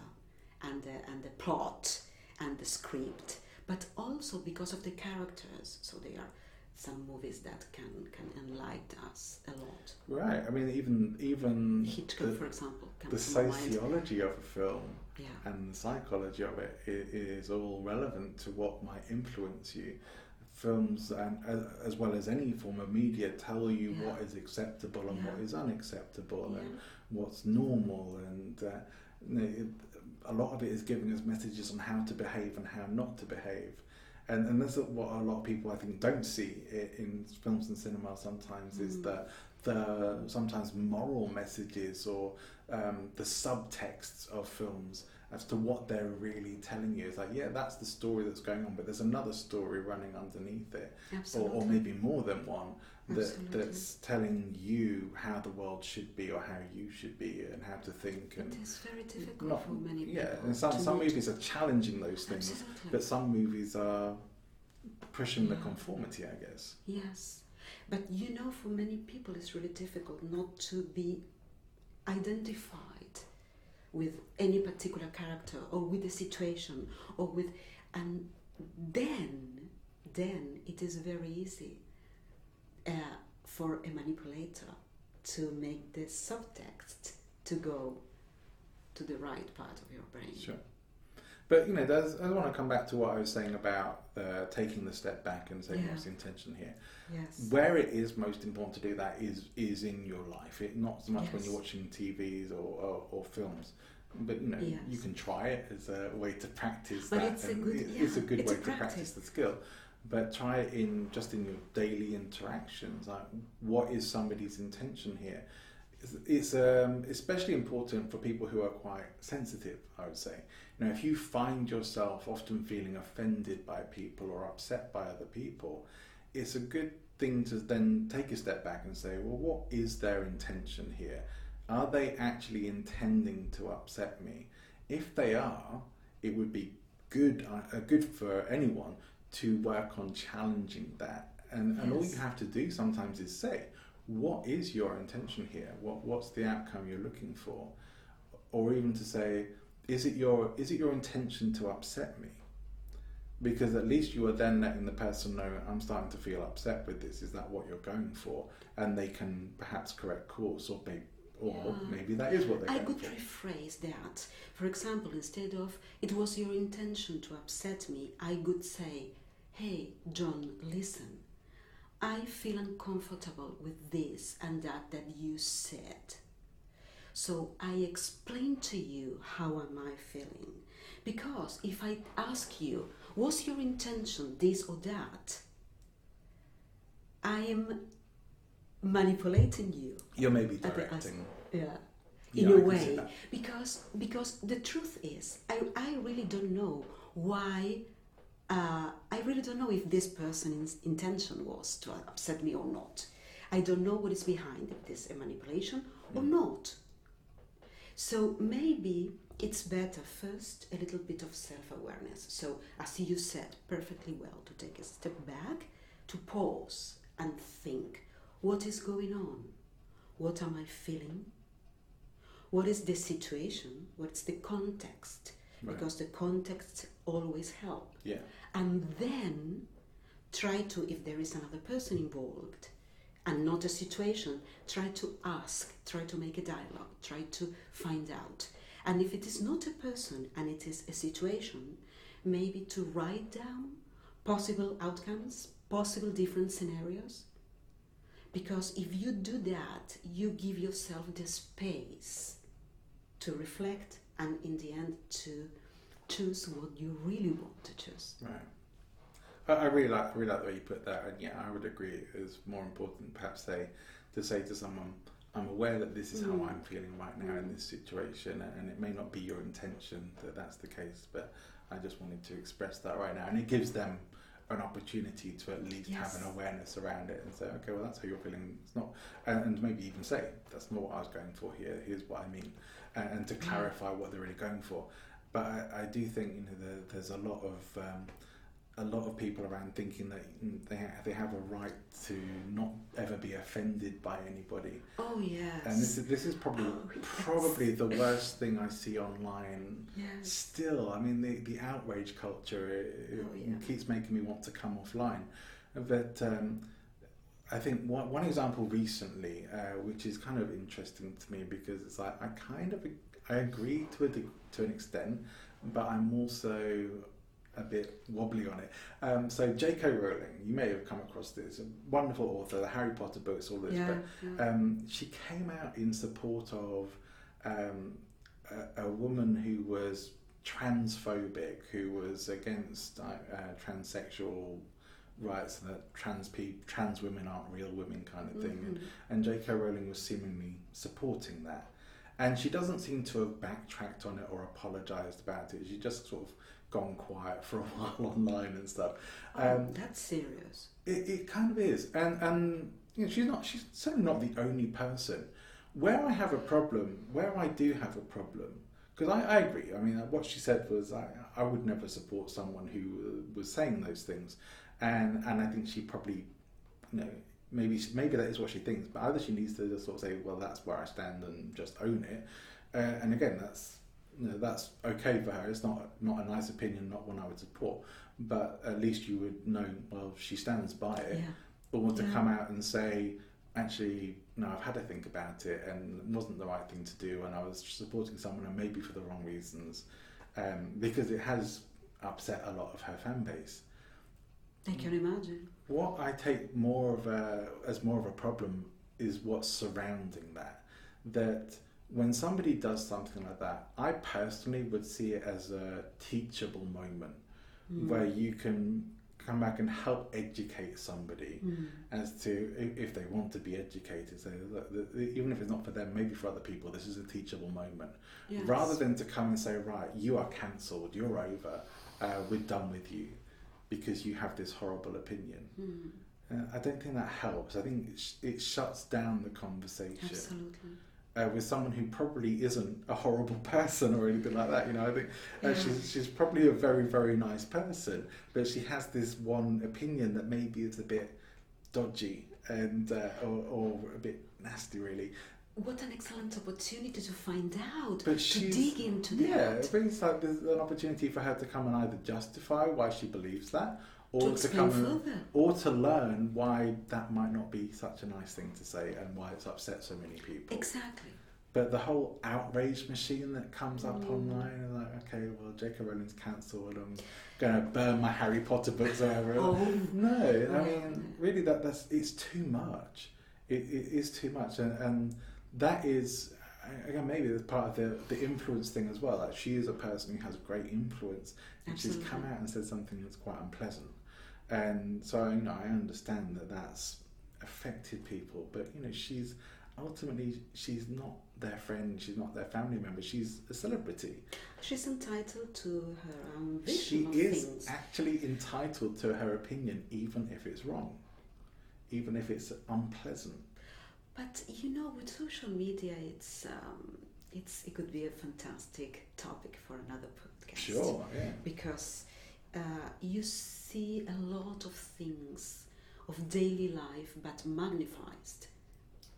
and the and the plot and the script, but also because of the characters. So they are some movies that can can enlighten us a lot. Right. I mean even even Hitchcock, the, for example, the sociology of a film Yeah. and the psychology of it i- all relevant to what might influence you. Films and uh, as well as any form of media tell you Yeah. what is acceptable and what Yeah. is unacceptable and what's normal and uh, you know, a lot of it is giving us messages on how to behave and how not to behave. And, and that's what a lot of people I think don't see in films and cinema sometimes is Mm. that the sometimes moral messages or um, the subtexts of films as to what they're really telling you. It's like, yeah, that's the story that's going on, but there's another story running underneath it, or, or maybe more than one that, Absolutely. that's telling you how the world should be or how you should be and how to think. And It is very difficult not, for many people. yeah, and some, some movies are challenging those things, Absolutely. but some movies are pushing the conformity, I guess. Yes, but you know, for many people, it's really difficult not to be identified with any particular character or with the situation or with, and then, then it is very easy uh, for a manipulator to make the subtext to go to the right part of your brain. Sure. But you know, I want to come back to what I was saying about uh, taking the step back and saying Yeah. what's the intention here. Yes. Where it is most important to do that is is in your life. It not so much when you're watching TVs or, or, or films, but you know you can try it as a way to practice But that. it's a good- it- it's a good it's way to practice practice. the skill. But try it in just in your daily interactions. Like, what is somebody's intention here? It's, it's um, especially important for people who are quite sensitive. I would say. You know, if you find yourself often feeling offended by people or upset by other people, it's a good thing to then take a step back and say, well, what is their intention here? Are they actually intending to upset me? If they are, it would be good, uh, good for anyone to work on challenging that. And, and all you have to do sometimes is say, what is your intention here? What, what's the outcome you're looking for? Or even to say, is it your is it your intention to upset me? because at least you are then letting the person know I'm starting to feel upset with this. Is that what you're going for? And they can perhaps correct course, or maybe, or Yeah. maybe that is what they're going for. I could for. rephrase that. For example, instead of it was your intention to upset me, I could say, Hey, John, listen. I feel uncomfortable with this and that that you said. So I explain to you how am I feeling. Because if I ask you, was your intention this or that? I am manipulating you. You may be the- directing. Yeah. Yeah, In a can way, because because the truth is, I, I really don't know why. Uh, I really don't know if this person's intention was to upset me or not. I don't know what is behind if this a manipulation or not. So maybe it's better first a little bit of self-awareness. So as you said perfectly well, to take a step back, to pause and think, what is going on? What am I feeling? What is the situation? What's the context? Right. Because the context always help. Yeah. And then try to, if there is another person involved and not a situation, try to ask, try to make a dialogue, try to find out. And if it is not a person and it is a situation, maybe to write down possible outcomes, possible different scenarios. Because if you do that, you give yourself the space to reflect and in the end to choose what you really want to choose. Right. I, I really like really like the way you put that, and yeah, I would agree. It's more important, perhaps, say to say to someone, "I'm aware that this is how Mm. I'm feeling right now in this situation, and it may not be your intention that that's the case, but I just wanted to express that right now." And it gives them an opportunity to at least Yes. have an awareness around it and say, "Okay, well, that's how you're feeling." It's not, and, and maybe even say, "That's not what I was going for here. Here's what I mean," and, and to clarify what they're really going for. But I, I do think you know there, there's a lot of um, a lot of people around thinking that they ha- they have a right to not ever be offended by anybody, Oh yes. and this is this is probably Oh, yes. probably the worst thing I see online. yes. Still, I mean the the outrage culture it, it Oh, yeah. keeps making me want to come offline. But um, I think one, one example recently, uh, which is kind of interesting to me because it's like I kind of I agree to a to an extent, but I'm also a bit wobbly on it. Um, so J.K. Rowling, you may have come across this, a wonderful author, the Harry Potter books, all this, Yeah. but yeah. um, she came out in support of um, a, a woman who was transphobic, who was against uh, uh, transsexual rights, and that trans pe- trans women aren't real women kind of thing. And, Mhm. and J.K. Rowling was seemingly supporting that. And she doesn't seem to have backtracked on it or apologised about it. She just sort of gone quiet for a [laughs] while online and stuff. Oh, Um, that's serious. it, it kind of is, and and you know, she's not. She's certainly not the only person. Where I have a problem, where I do have a problem, because I, I agree. I mean, what she said was I, I would never support someone who uh, was saying those things, and and I think she probably, you know, maybe she- maybe that is what she thinks. But either she needs to just sort of say, well, that's where I stand, and just own it. Uh, and again, that's you know, that's okay for her. It's not not a nice opinion, not one I would support. But at least you would know, well, she stands by it Yeah. or to Yeah. come out and say, actually, no, I've had to think about it and it wasn't the right thing to do, and I was supporting someone and maybe for the wrong reasons, um, because it has upset a lot of her fan base. I can imagine. What I take more of a, as more of a problem is what's surrounding that. That when somebody does something like that, I personally would see it as a teachable moment Mm. where you can come back and help educate somebody Mm. as to if, they want to be educated. So look, the, the, even if it's not for them, maybe for other people, this is a teachable moment. Yes. Rather than to come and say, right, you are cancelled, you're over, uh, we're done with you because you have this horrible opinion. Mm. Uh, I don't think that helps. I think it, sh- it shuts down the conversation Absolutely. uh, with someone who probably isn't a horrible [laughs] person or anything like that. You know, I think uh, Yeah. she's, she's probably a very, very nice person, but she has this one opinion that maybe is a bit dodgy and uh, or, or a bit nasty, really. What an excellent opportunity to find out, But to dig into that. Yeah, it brings like there's an opportunity for her to come and either justify why she believes that, or To to, come and, further. or to learn why that might not be such a nice thing to say and why it's upset so many people. Exactly. But the whole outrage machine that comes up Mm. online, and like, okay, well, J.K. Rowling's cancelled. I'm going to burn my Harry Potter books whatever. Oh. No, I Oh. mean, really, that that's it's too much. It, it is too much, and, and that is again maybe that's part of the the influence thing as well. Like she is a person who has great influence, and she's come out and said something that's quite unpleasant, and so you know I understand that that's affected people, but you know she's ultimately she's not their friend, she's not their family member, she's a celebrity. She's entitled to her own vision She is things. actually entitled to her opinion, even if it's wrong, even if it's unpleasant. But you know, with social media, it's um, it's it could be a fantastic topic for another podcast. Sure, yeah. Because uh, you see a lot of things of daily life, but magnified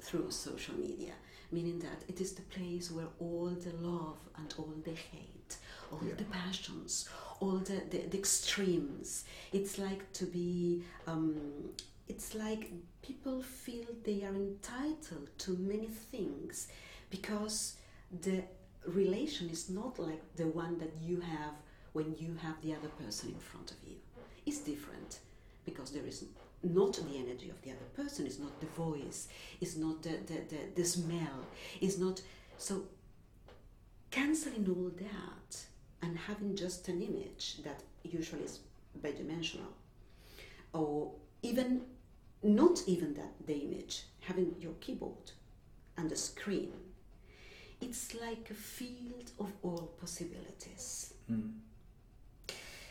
through social media. Meaning that it is the place where all the love and all the hate, all Yeah. the passions, all the, the, the extremes. It's like to be um, it's like people feel they are entitled to many things because the relation is not like the one that you have when you have the other person in front of you. It's different because there is not the energy of the other person, it's not the voice, it's not the, the, the, the smell, it's not so canceling all that and having just an image that usually is bidimensional or even not even that the image having your keyboard and the screen it's like a field of all possibilities. Mm.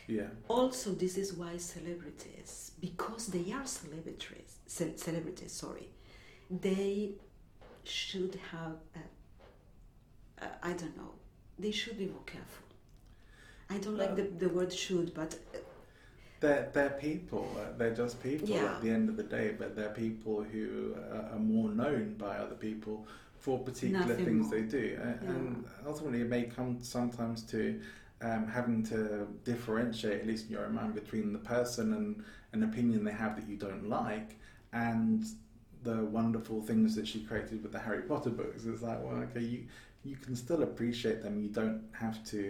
Yeah, also this is why celebrities because they are celebrities ce- celebrities sorry they should have i don't know they should be more careful. I don't like the, the word should but uh, they're they're people. uh, They're just people Yeah. at the end of the day, but they're people who uh, are more known by other people for particular Nothing things more. they do, Yeah. and ultimately it may come sometimes to um, having to differentiate, at least in your own mind, between the person and an opinion they have that you don't like, and the wonderful things that she created with the Harry Potter books. It's like, well, okay, you you can still appreciate them. You don't have to.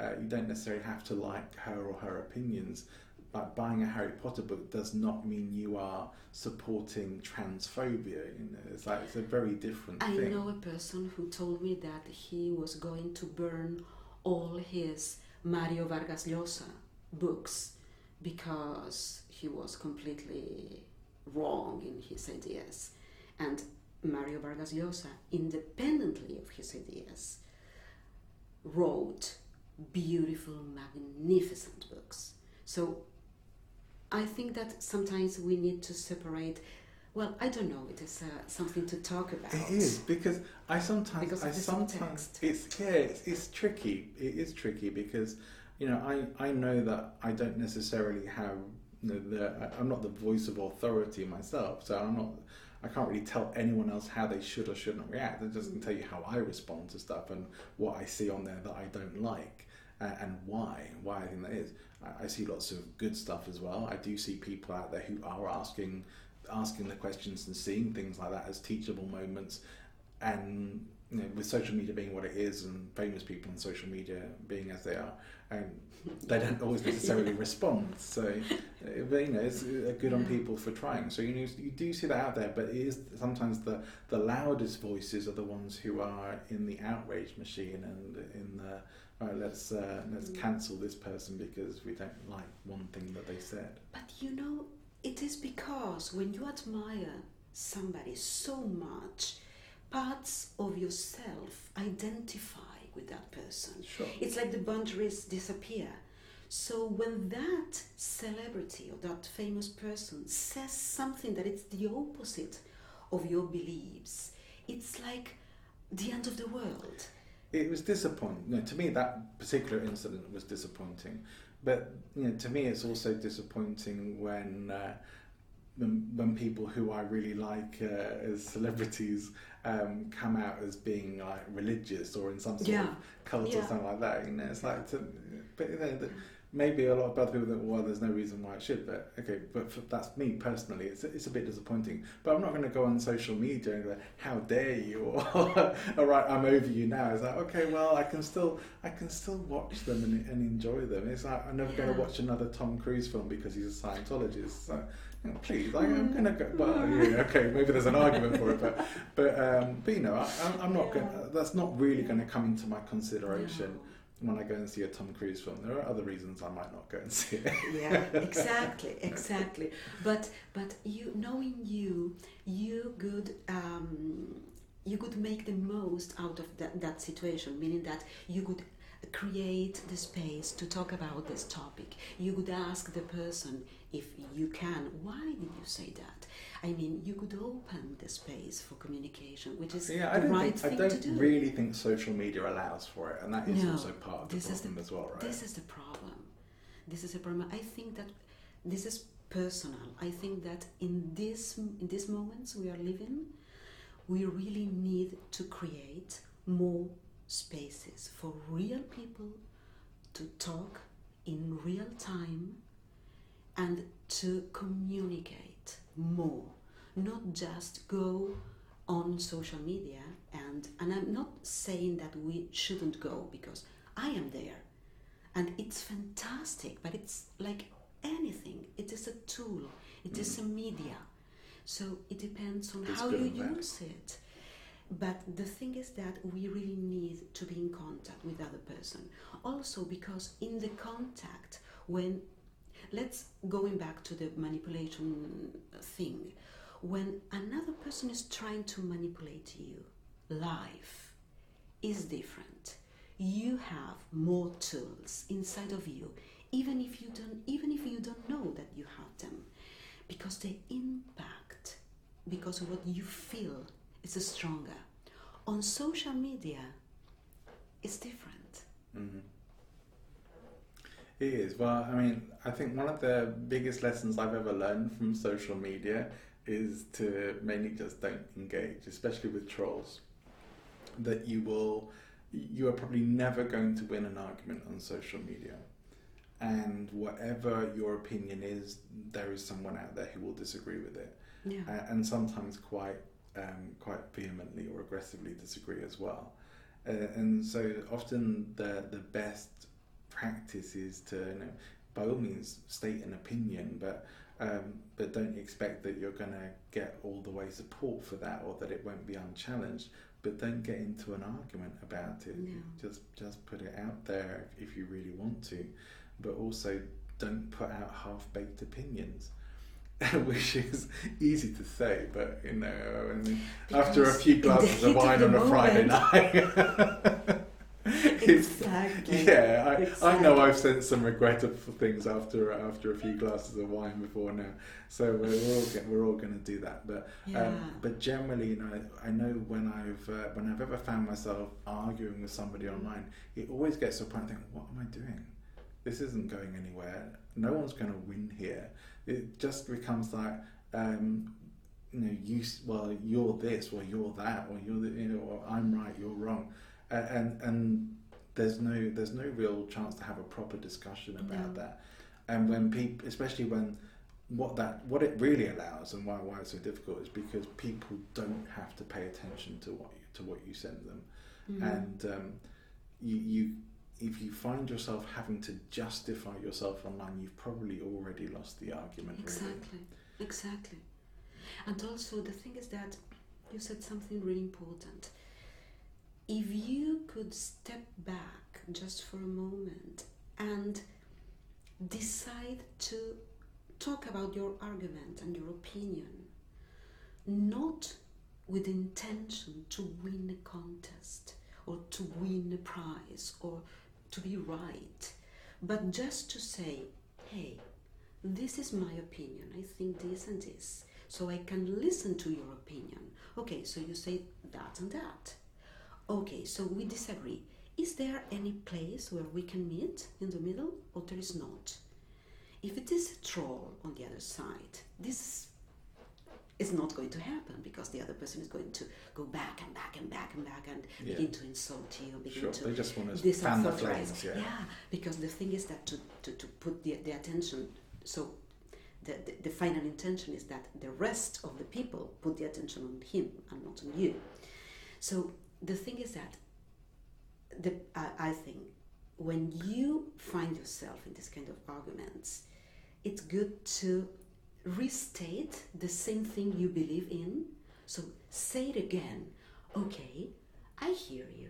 Uh, you don't necessarily have to like her or her opinions. But buying a Harry Potter book does not mean you are supporting transphobia. You know, it's like it's a very different I thing. know a person who told me that he was going to burn all his Mario Vargas Llosa books because he was completely wrong in his ideas. And Mario Vargas Llosa, independently of his ideas, wrote beautiful, magnificent books. So I think that sometimes we need to separate. Well, I don't know. It is uh, something to talk about. It is because I sometimes Because I sometimes it's yeah it's, it's tricky. It is tricky because you know I I know that I don't necessarily have you know, the I'm not the voice of authority myself, so I'm not. I can't really tell anyone else how they should or shouldn't react. I just can tell you how I respond to stuff and what I see on there that I don't like uh, and why. Why I think that is. I, see lots of good stuff as well. I do see people out there who are asking asking the questions and seeing things like that as teachable moments. And you know, with social media being what it is and famous people on social media being as they are and they don't always necessarily [laughs] respond. So uh, but, you know it's uh, good on people for trying. So you know you do see that out there but it is sometimes the the loudest voices are the ones who are in the outrage machine and in the right let's uh, let's Mm. cancel this person because we don't like one thing that they said But you know, it is because when you admire somebody so much, parts of yourself identify with that person. sure It's like the boundaries disappear. So when that celebrity or that famous person says something that it's the opposite of your beliefs, it's like the end of the world. It was disappointing. You know, to me, that particular incident was disappointing. But you know, to me, it's also disappointing when uh, when, when people who I really like uh, as celebrities um, come out as being like religious or in some sort Yeah. of cult Yeah. or something like that. You know, it's like, to, but you know, the, maybe a lot of other people think, well, there's no reason why it should. But okay, but for, that's me personally. It's it's a bit disappointing. But I'm not going to go on social media and go, how dare you? Or [laughs] all right, I'm over you now. It's like okay, well, I can still I can still watch them and, and enjoy them. It's like I'm never going to watch another Tom Cruise film because he's a Scientologist. So, you know, please, I, I'm going to go. Well, yeah, okay, maybe there's an [laughs] argument for it, but but um, but you know, I, I'm not going. That's not really going to come into my consideration when I go and see a Tom Cruise film. There are other reasons I might not go and see it. [laughs] yeah exactly exactly but but you knowing you you could um, you could make the most out of that, that situation meaning that you could create the space to talk about this topic you could ask the person if you can why did you say that i mean you could open the space for communication which is Yeah, I the don't right think I thing don't to do really think social media allows for it, and that is No, also part of the problem the- as well, right? This is the problem. This is a problem. I think that this is personal. I think that in this in these moments we are living, we really need to create more spaces for real people to talk in real time and to communicate more, not just go on social media and and I'm not saying that we shouldn't go because I am there. And it's fantastic but it's like anything. It is a tool. It is a media. So it depends on It's how you use it. But the thing is that we really need to be in contact with other person. Also because in the contact when let's going back to the manipulation thing. When another person is trying to manipulate you life is different. You have more tools inside of you even if you don't even if you don't know that you have them. Because the impact because of what you feel is stronger. On social media it's different. Mhm. It is. Well, I mean, I think one of the biggest lessons I've ever learned from social media is to mainly just don't engage, especially with trolls. That you will, you are probably never going to win an argument on social media. And whatever your opinion is, there is someone out there who will disagree with it. yeah uh, and sometimes quite um, quite vehemently or aggressively disagree as well. Uh, and so often the the best practice is to you know, by all means state an opinion, but um, but don't expect that you're going to get all the way support for that or that it won't be unchallenged. But don't get into an argument about it. No. Just just put it out there if you really want to, but also don't put out half baked opinions. [laughs] which is easy to say, but you know, I mean, after a few glasses [laughs] of wine on a Friday night. [laughs] it's- exactly [laughs] yeah, I, I know I've said some regrettable things after after a few glasses of wine before now, so we're, we're all we're all going to do that. But yeah um, but generally, you know, I know when I've uh, when I've ever found myself arguing with somebody online, it always gets to a point. I think, what am I doing? This isn't going anywhere. No one's going to win here. It just becomes like, um, you know, you well, you're this, or you're that, or you're the, you know, or I'm right, you're wrong, and and there's no there's no real chance to have a proper discussion about No. that. And when people, especially when what that what it really allows and why why it's so difficult is because people don't have to pay attention to what you, to what you send them, Mhm. and um, you you if you find yourself having to justify yourself online, you've probably already lost the argument. really. Exactly, exactly. And also, the thing is that you said something really important. If you could step back just for a moment and decide to talk about your argument and your opinion, not with intention to win a contest or to win a prize or to be right, but just to say, hey, this is my opinion. I think this and this. So I can listen to your opinion. Okay, so you say that and that. Okay, so we disagree. Is there any place where we can meet in the middle or there is not? If it is a troll on the other side, this is not going to happen because the other person is going to go back and back and back and back and Yeah. begin to insult you, begin Sure, to they just want to fan the flames. disauthorize. Yeah. because the thing is that to, to, to put the, the attention, so the, the, the final intention is that the rest of the people put the attention on him and not on you. So the thing is that the, I, I think when you find yourself in this kind of arguments, it's good to restate the same thing you believe in. So say it again. Okay, I hear you,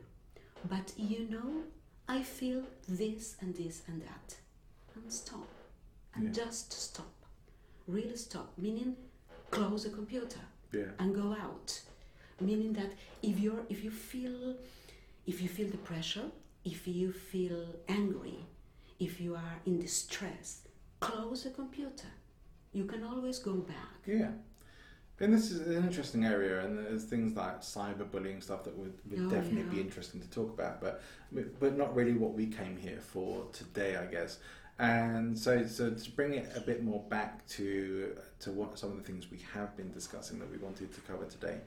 but you know, I feel this and this and that. And stop. And Yeah. just stop. Really stop. Meaning close the computer Yeah. and go out meaning that if you're if you feel if you feel the pressure if you feel angry if you are in distress close the computer you can always go back Yeah. And this is an interesting area, and there's things like cyberbullying stuff that would, would Oh, definitely yeah. be interesting to talk about, but but not really what we came here for today, I guess. And so, so to bring it a bit more back to to what some of the things we have been discussing that we wanted to cover today,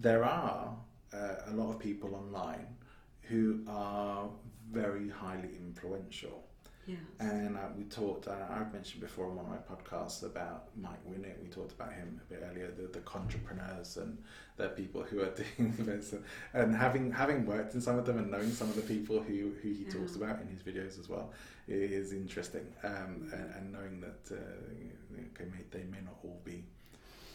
there are uh, a lot of people online who are very highly influential. And uh, we talked, uh, I've mentioned before on one of my podcasts about Mike Winnet. We talked about him a bit earlier, the, the entrepreneurs and the people who are [laughs] doing this. And, and having having worked in some of them and knowing some of the people who, who he talks about in his videos as well is interesting. Um, and, and knowing that uh, may, they may not all be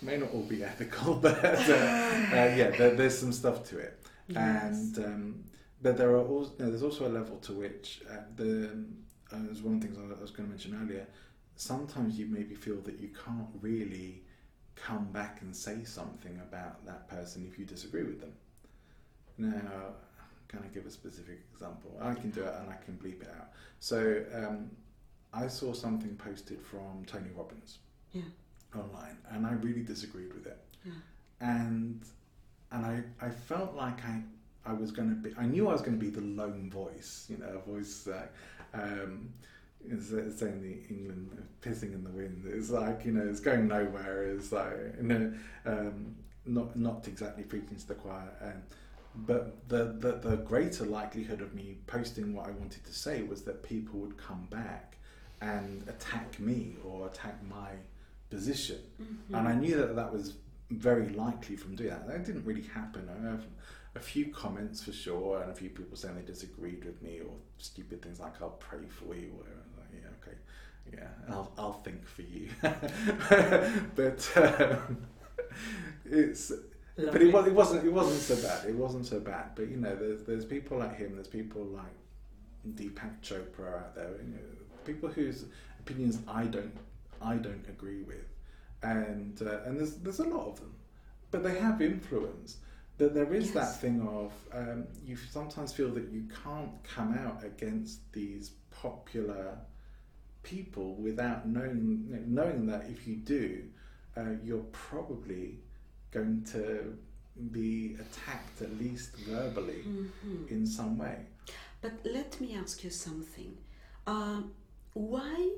may not all be ethical, [laughs] but uh, uh, yeah, there, there's some stuff to it. yes And um, but there are also there's also a level to which uh, the uh, there's one of the things I was going to mention earlier. Sometimes you maybe feel that you can't really come back and say something about that person if you disagree with them. Now, can I give a specific example? I can do it and I can bleep it out. So um, I saw something posted from Tony Robbins yeah online, and I really disagreed with it. Yeah and and I, I felt like I I was going to be I knew I was going to be the lone voice you know a voice like um saying the England uh, pissing in the wind. It's like you know it's going nowhere. It's like you know um not not exactly preaching to the choir. And but the, the the greater likelihood of me posting what I wanted to say was that people would come back and attack me or attack my position Mm-hmm. and I knew that that was very likely from doing that. That didn't really happen. I have a few comments for sure, and a few people saying they disagreed with me or stupid things like "I'll pray for you" or like, "Yeah, okay, yeah, I'll I'll think for you." [laughs] but um, it's but it was it wasn't it wasn't so bad. It wasn't so bad. But you know, there's there's people like him. There's people like Deepak Chopra out there. You know, people whose opinions I don't I don't agree with, and uh, and there's there's a lot of them, but they have influence. That there is Yes. that thing of um, you sometimes feel that you can't come out against these popular people without knowing knowing that if you do, uh, you're probably going to be attacked at least verbally Mhm. in some way. But let me ask you something. Uh, why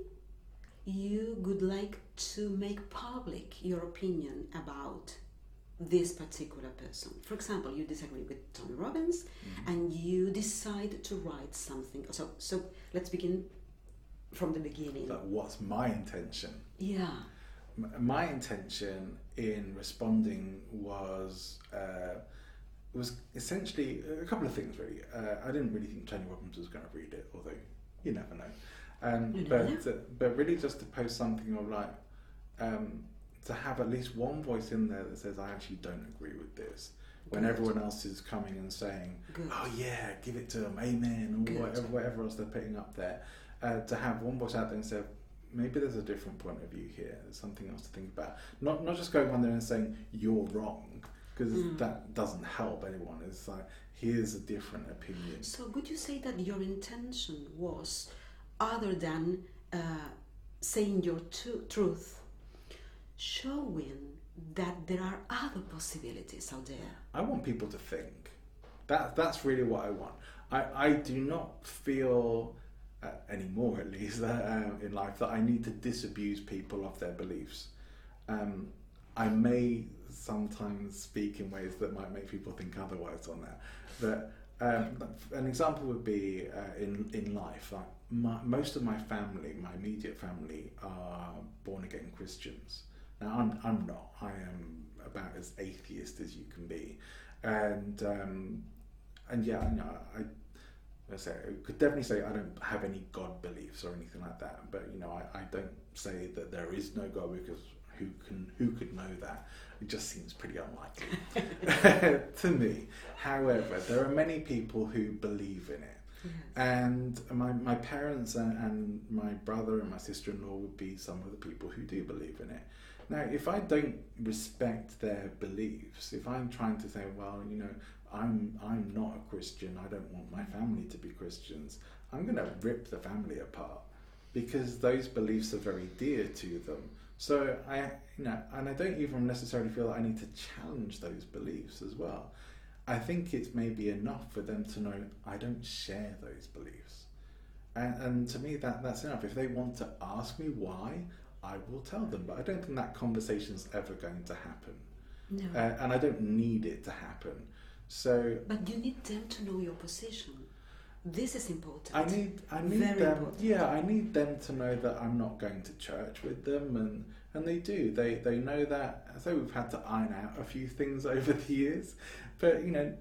you would like to make public your opinion about this particular person? For example, you disagree with Tony Robbins, and you decide to write something. So, so let's begin from the beginning. Like, what's my intention? Yeah. M- my intention in responding was uh, was essentially a couple of things really. Uh, I didn't really think Tony Robbins was going to read it, although you never know. Um, but uh, but really just to post something of like um, to have at least one voice in there that says I actually don't agree with this. When Good. everyone else is coming and saying, Good. "Oh yeah, give it to them, amen," or Good. whatever, whatever else they're putting up there, uh, to have one voice out there and say, maybe there's a different point of view here. There's something else to think about. Not not just going on there and saying you're wrong because Mm. that doesn't help anyone. It's like here's a different opinion. So, would you say that your intention was, other than uh, saying your truth, showing that there are other possibilities out there? I want people to think. That that's really what I want. I I do not feel. Uh, anymore, at least [laughs] uh, in life, that I need to disabuse people of their beliefs. Um, I may sometimes speak in ways that might make people think otherwise on that. But um, an example would be uh, in in life. Like my, most of my family, my immediate family, are born again Christians. Now I'm I'm not. I am about as atheist as you can be, and um, and yeah, you know, I. I say I could definitely say I don't have any God beliefs or anything like that, but you know I, I don't say that there is no God because who can who could know that? It just seems pretty unlikely [laughs] [laughs] to me. However, there are many people who believe in it. Yes. And my, my parents and, and my brother and my sister in law would be some of the people who do believe in it. Now, if I don't respect their beliefs, if I'm trying to say, well, you know, I'm I'm not a Christian, I don't want my family to be Christians, I'm going to rip the family apart because those beliefs are very dear to them. So I, you know, and I don't even necessarily feel that I need to challenge those beliefs as well. I think it's maybe enough for them to know I don't share those beliefs, and, and to me that that's enough. If they want to ask me why, I will tell them. But I don't think that conversation's ever going to happen, No. uh, and I don't need it to happen. So but you need them to know your position. This is important. I need I need Very them important. yeah, I need them to know that I'm not going to church with them and and they do. They they know that so we've had to iron out a few things [laughs] over the years. But you know,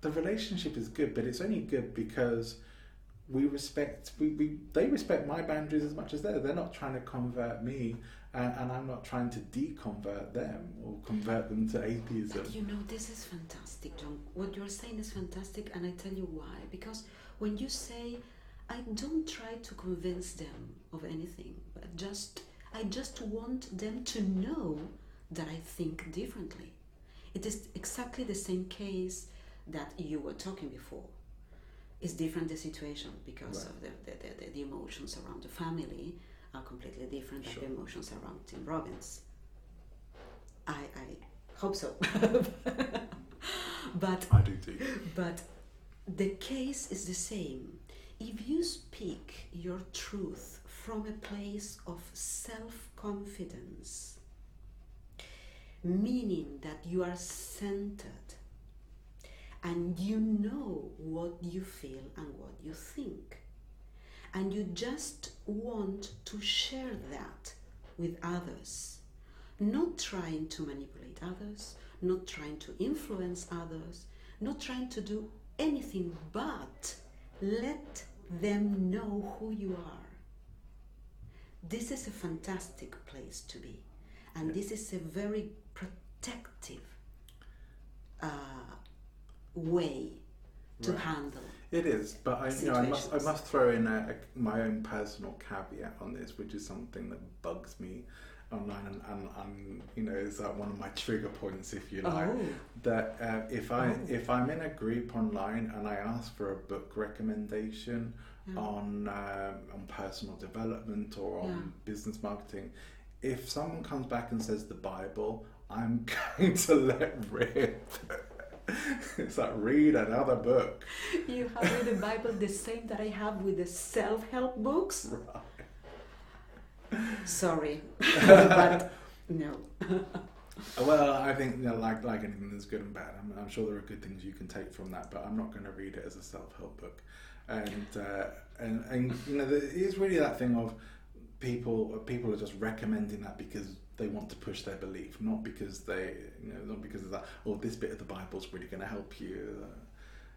the relationship is good, but it's only good because we respect we, we they respect my boundaries as much as theirs. They're not trying to convert me and, and I'm not trying to deconvert them or convert them to atheism. But you know, this is fantastic, John. What you're saying is fantastic, and I tell you why. Because when you say, I don't try to convince them of anything, but just I just want them to know that I think differently. It is exactly the same case that you were talking before. It's different the situation because Right. of the, the, the, the, emotions around the family are completely different Sure. than the emotions around Tim Robbins. I, I hope so. [laughs] but I do too. but the case is the same. If you speak your truth from a place of self confidence, meaning that you are centered. And you know what you feel and what you think, and you just want to share that with others, not trying to manipulate others, not trying to influence others, not trying to do anything but let them know who you are. This is a fantastic place to be, and this is a very protective uh, way to Right. handle. It is, but I, you know, I must, I must throw in a, a, my own personal caveat on this, which is something that bugs me online, and, and, and you know, is like one of my trigger points, if you like. Oh, That uh, if I Oh. if I'm in a group online and I ask for a book recommendation yeah. on um, on personal development or on Yeah. business marketing, if someone comes back and says the Bible, I'm [laughs] going to let rip. [laughs] it's like read another book. You have with the Bible the same that I have with the self help books? Sorry, [laughs] but no. Well, I think you know, like like anything, there's good and bad. I'm, I'm sure there are good things you can take from that, but I'm not going to read it as a self-help book. And uh, and and you know, there is really that thing of people people are just recommending that because they want to push their belief, not because they you know not because of that. Oh, this bit of the Bible's really going to help you.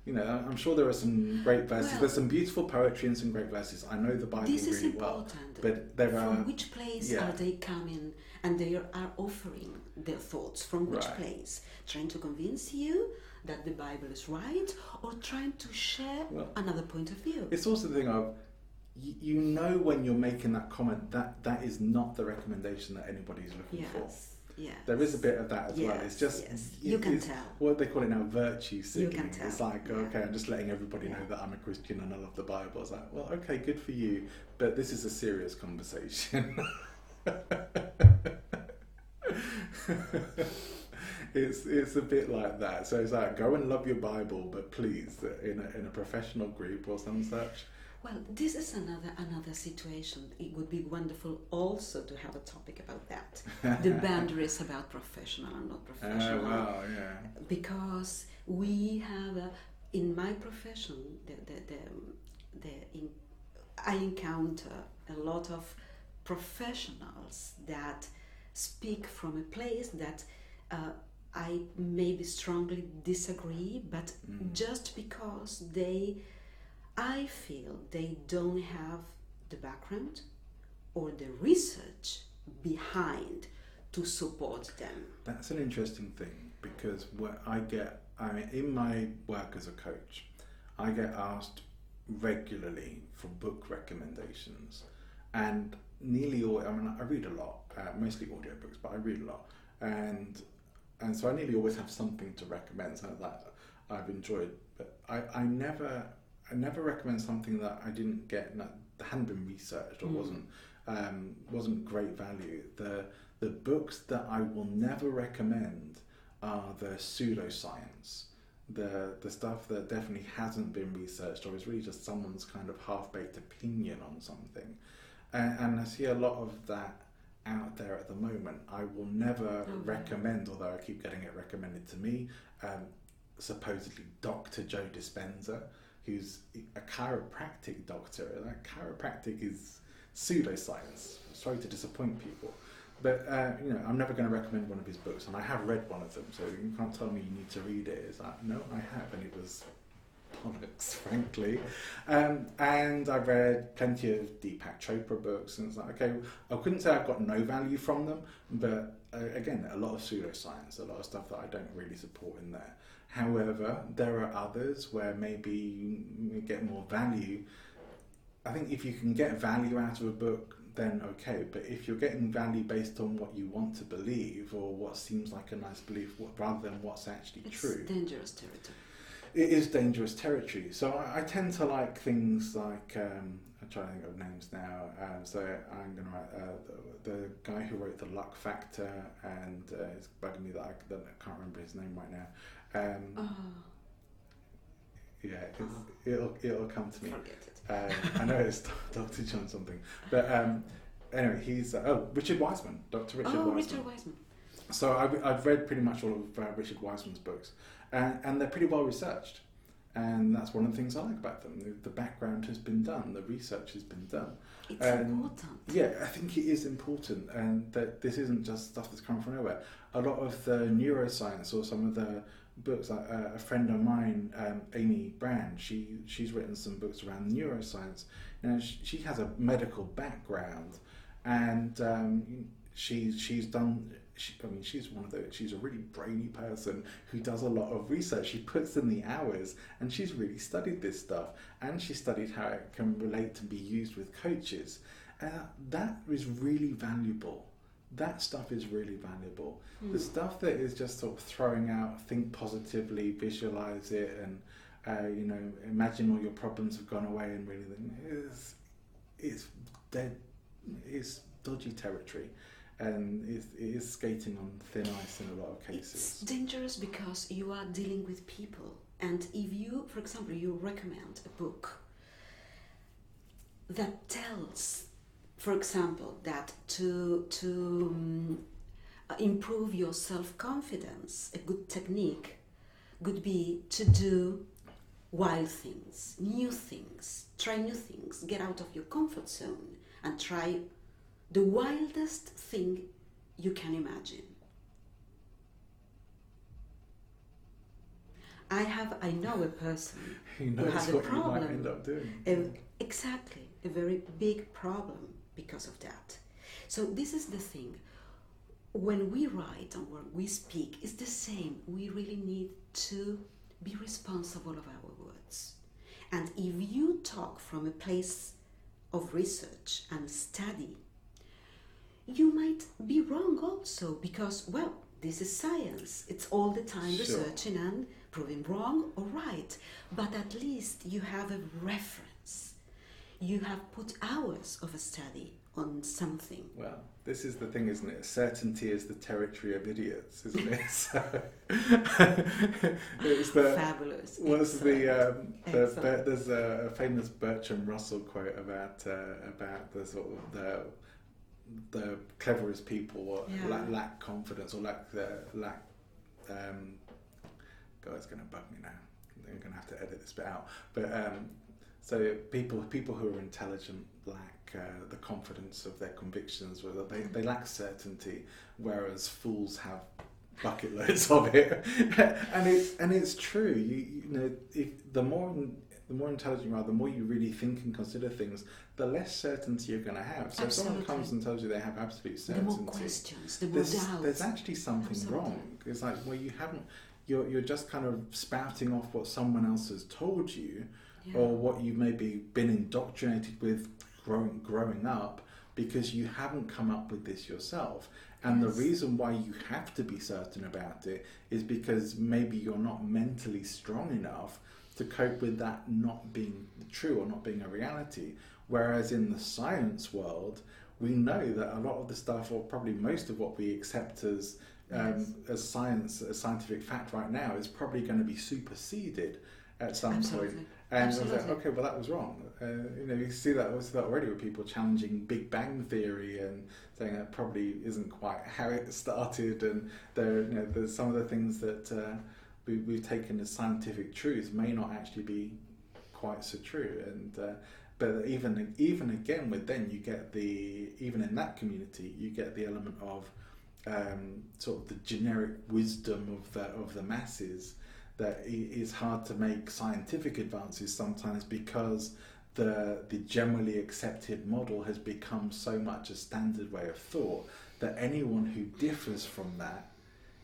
You know, I'm sure there are some great verses. Well- There's some beautiful poetry and some great verses. I know the Bible This is really well, important. but there are from which place yeah. are they coming and they are are offering their thoughts from which Right. place trying to convince you that the bible is right or trying to share Well, another point of view It's also the thing of you, you know when you're making that comment that that is not the recommendation that anybody's looking for. yes yes There is a bit of that as well. It's just yes. it- You can tell. what they call it now virtue You signaling. can tell, It's like yeah. okay, I'm just letting everybody know that I'm a Christian and I love the Bible. It's like well, okay, good for you, but this is a serious conversation. [laughs] it's it's a bit like that. So it's like go and love your Bible, but please, in a, in a professional group or some such, Well, this is another another situation. It would be wonderful also to have a topic about that. the [laughs] boundaries about professional and not Uh, professional. well, yeah. because we have a, in my profession the, the, the, the in, I encounter a lot of professionals that speak from a place that uh, I maybe strongly disagree, but Mm. just because they, I feel they don't have the background or the research behind to support them. That's an interesting thing because what I get, I mean, in my work as a coach, I get asked regularly for book recommendations, and nearly all. I mean, I read a lot, uh, mostly audiobooks, but I read a lot, and and so I nearly always have something to recommend. So that I've enjoyed, but I, I never I never recommend something that I didn't get that hadn't been researched or Mm. wasn't um, wasn't great value. The the books that I will never recommend are the pseudoscience, the the stuff that definitely hasn't been researched or is really just someone's kind of half baked opinion on something, and, and I see a lot of that out there at the moment. I will never Okay. recommend, although I keep getting it recommended to me. Um, supposedly Dr. Joe Dispenza, who's a chiropractic doctor. And That chiropractic is pseudoscience. Sorry to disappoint people. But uh, you know, I'm never going to recommend one of his books, and I have read one of them, so you can't tell me you need to read it. It's like, no, I have, and it was bollocks, [laughs] frankly. Um, and I've read plenty of Deepak Chopra books, and it's like, okay, I couldn't say I've got no value from them, but uh, again, a lot of pseudoscience, a lot of stuff that I don't really support in there. However, there are others where maybe you get more value. I think if you can get value out of a book, then okay. But if you're getting value based on what you want to believe or what seems like a nice belief, rather than what's actually It's true, dangerous territory. It is dangerous territory. So I, I tend to like things like um, I'm trying to think of names now. Um, so I'm going to write uh, the, the guy who wrote the Luck Factor, and uh, it's bugging me that I, that I can't remember his name right now. Um, Oh, yeah, it's, it'll it'll come to me. it. Um, I know it's [laughs] Dr. John something, but um, anyway, he's uh, oh Richard Wiseman, Dr. Richard oh, Wiseman. Richard Wiseman. So I've, I've read pretty much all of uh, Richard Wiseman's books, and, and they're pretty well researched. And that's one of the things I like about them. The, the background has been done, the research has been done. It's Um, important. Yeah, I think it is important, and that this isn't just stuff that's coming from nowhere. A lot of the neuroscience or some of the books, like uh, a friend of mine, um, Amy Brann, she she's written some books around neuroscience. Now she, she has a medical background, and um, she she's done. She, I mean, she's one of the. She's a really brainy person who does a lot of research. She puts in the hours, and she's really studied this stuff. And she studied how it can relate to be used with coaches. Uh, that is really valuable. That stuff is really valuable. Hmm. The stuff that is just sort of throwing out, think positively, visualize it, and uh, you know, imagine all your problems have gone away, and really is it's dead. It's dodgy territory, and it's, it is skating on thin ice in a lot of cases. It's dangerous because you are dealing with people, and if you, for example, you recommend a book that tells, for example, that to to um, improve your self confidence, a good technique would be to do wild things, new things, try new things, get out of your comfort zone, and try the wildest thing you can imagine. I have, I know a person [laughs] Who who has a what you might problem. end up doing? a, exactly a very big problem because of that. So this is the thing. When we write and when we speak, it's the same. We really need to be responsible of our words. And if you talk from a place of research and study, you might be wrong also because, well, this is science. It's all the time Sure. researching and proving wrong or right. But at least you have a reference. You have put hours of a study on something. Well, this is the thing, isn't it? Certainty is the territory of idiots, isn't it? [laughs] so, [laughs] it's the fabulous. What's the, um, the there's a famous Bertrand Russell quote about uh, about the sort of the the cleverest people or yeah. lack, lack confidence or lack the lack. Um, God, it's going to bug me now. I'm going to have to edit this bit out. But um, so people people who are intelligent lack uh, the confidence of their convictions, whether they, they lack certainty, whereas fools have bucket loads of it. [laughs] and it's and it's true. You, you know, if the more the more intelligent you are, the more you really think and consider things, the less certainty you're going to have. So Absolutely. if someone comes and tells you they have absolute certainty, the more questions, the more there's, doubts. There's actually something Absolutely. wrong. It's like well, you haven't. You're you're just kind of spouting off what someone else has told you, yeah. or what you've maybe been indoctrinated with growing growing up because you haven't come up with this yourself. And yes. the reason why you have to be certain about it is because maybe you're not mentally strong enough to cope with that not being true or not being a reality. Whereas in the science world, we know that a lot of the stuff, or probably most of what we accept as um, yes. as science, as scientific fact right now, is probably going to be superseded at some Absolutely. point. And Absolutely. I was like, okay, well, that was wrong. Uh, you know, you see that, that already with people challenging Big Bang theory and saying that probably isn't quite how it started. And there, you know, there's some of the things that uh, we, we've taken as scientific truth may not actually be quite so true. And uh, but even even again with then you get the even in that community you get the element of um, sort of the generic wisdom of the of the masses that it's hard to make scientific advances sometimes because the the generally accepted model has become so much a standard way of thought that anyone who differs from that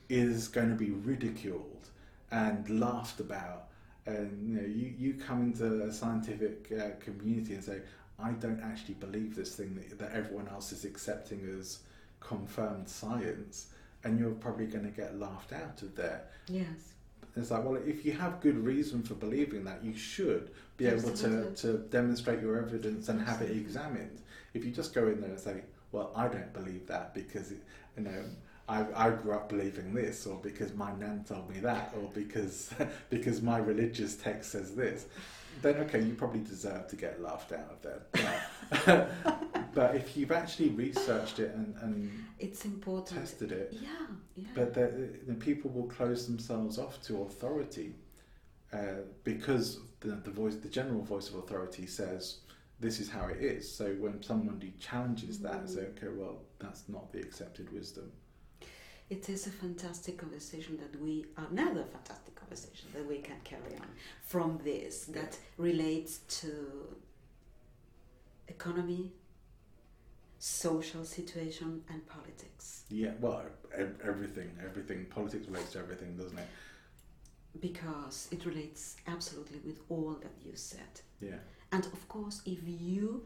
is going to be ridiculed and laughed about. And you know, you, you come into a scientific uh, community and say, I don't actually believe this thing that, that everyone else is accepting as confirmed science, and you're probably going to get laughed out of there. Yes. It's like, well, if you have good reason for believing that, you should be able to, to demonstrate your evidence and have it examined. If you just go in there and say, well, I don't believe that because, it, you know, I, I grew up believing this, or because my nan told me that, or because [laughs] because my religious text says this, then okay, you probably deserve to get laughed out of there. But, [laughs] but if you've actually researched it and, and it's important tested it, yeah, yeah. But the, the people will close themselves off to authority uh, because the, the voice, the general voice of authority says this is how it is. So when somebody challenges that, mm. say, okay, well, that's not the accepted wisdom. It is a fantastic conversation that we another fantastic conversation that we can carry on from this that relates to economy, social situation, and politics. Yeah, well, everything, everything. Politics relates to everything, doesn't it? Because it relates absolutely with all that you said. Yeah. And of course, if you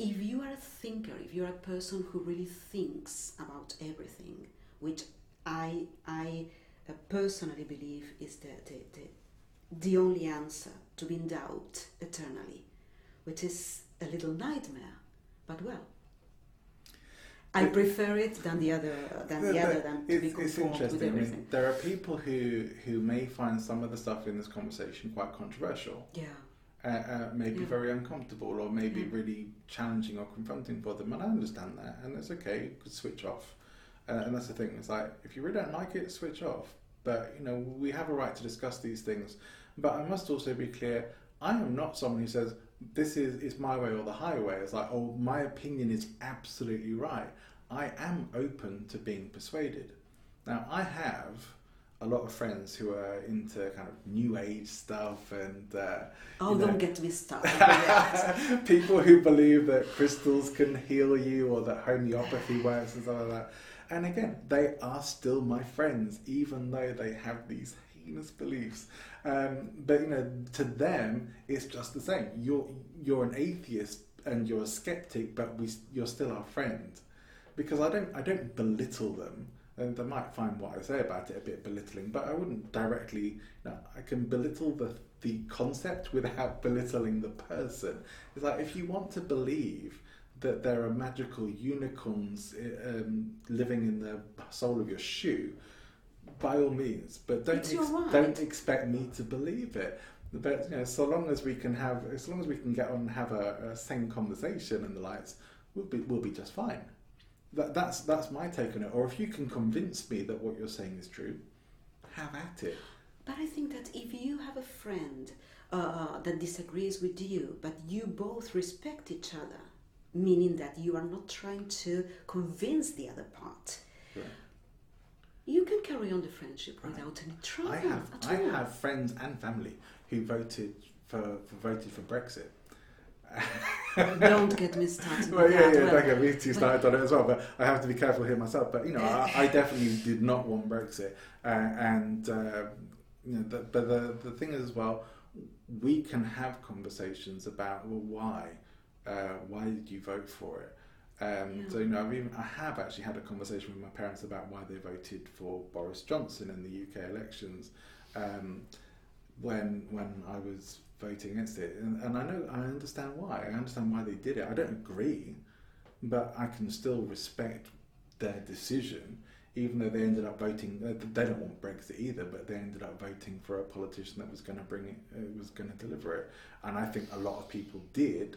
if you are a thinker, if you're a person who really thinks about everything, which I I uh, personally believe is the, the, the the only answer to be in doubt eternally, which is a little nightmare. But well, I prefer it than the other than the, the other than to be conformed with everything. I mean, there are people who who may find some of the stuff in this conversation quite controversial. Yeah. Uh, uh, maybe yeah. very uncomfortable or maybe yeah. really challenging or confronting for them, and I understand that, and it's okay. You could switch off, uh, and that's the thing. It's like if you really don't like it, switch off. But you know, we have a right to discuss these things. But I must also be clear: I am not someone who says this is it's my way or the highway. It's like, oh, my opinion is absolutely right. I am open to being persuaded. Now, I have a lot of friends who are into kind of new age stuff and uh, oh don't get me started [laughs] people who believe that crystals can heal you or that homeopathy works and stuff like that and again they are still my friends even though they have these heinous beliefs um, but you know, to them, it's just the same. You're you're an atheist and you're a skeptic, but we you're still our friend. Because I don't I don't belittle them, and they might find what I say about it a bit belittling, but I wouldn't directly. You know, I can belittle the the concept without belittling the person. It's like if you want to believe that there are magical unicorns um, living in the sole of your shoe, by all means, but don't your right. don't expect me to believe it. But you know, so long as we can have, as long as we can get on and have a, a sane conversation and the likes, we'll be we'll be just fine. That, that's that's my take on it. Or if you can convince me that what you're saying is true, have at it. But I think that if you have a friend uh, that disagrees with you, but you both respect each other, meaning that you are not trying to convince the other part, Right. you can carry on the friendship without any trouble I have I all. have friends and family who voted for, for voted for Brexit. [laughs] Don't get me started. well, yeah, that. yeah, Well, don't get me too started on it as well. But I have to be careful here myself. But you know, I, I [laughs] definitely did not want Brexit, uh, and uh, you know, the, but the the thing is as well, we can have conversations about well, why, uh, why did you vote for it? Um, Yeah. So you know, I've even, I have actually had a conversation with my parents about why they voted for Boris Johnson in the UK elections. Um, when when I was voting against it, and, and I know I understand why. I understand why they did it. I don't agree, but I can still respect their decision, even though they ended up voting. They don't want Brexit either, but they ended up voting for a politician that was going to bring it, uh, was going to deliver it. And I think a lot of people did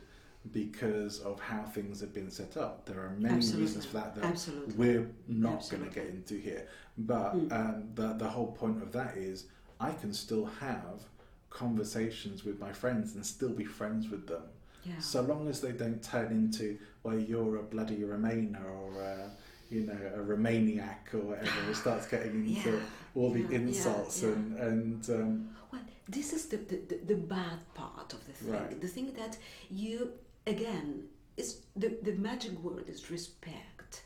because of how things have been set up. There are many Absolutely. reasons for that that Absolutely. we're not going to get into here. But Mm. um, the the whole point of that is I can still have conversations with my friends and still be friends with them, Yeah. so long as they don't turn into well, you're a bloody Remainer or a, you know a Romaniac or whatever. It [gasps] starts getting into Yeah, all the yeah, insults and and um, Well, this is the, the, the, the bad part of the thing. Right. The thing that you, again, is the, the magic word is respect.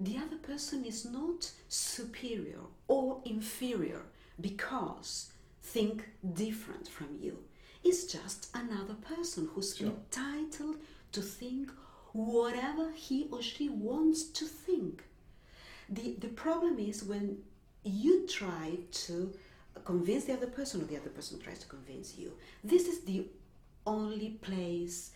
The other person is not superior or inferior because think different from you. It's just another person who's Sure. entitled to think whatever he or she wants to think. The, the problem is when you try to convince the other person or the other person tries to convince you. This is the only place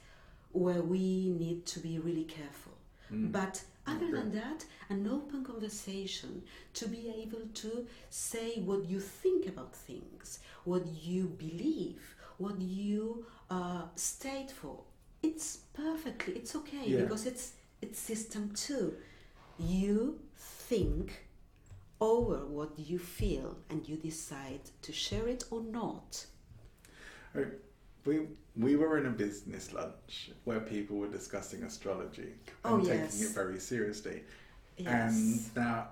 where we need to be really careful. But other than that, an open conversation to be able to say what you think about things, what you believe, what you uh, state for. It's perfectly, it's okay Yeah. because it's it's system two. You think over what you feel and you decide to share it or not. We we were in a business lunch where people were discussing astrology oh, and Oh, taking it very seriously. Yes. And now,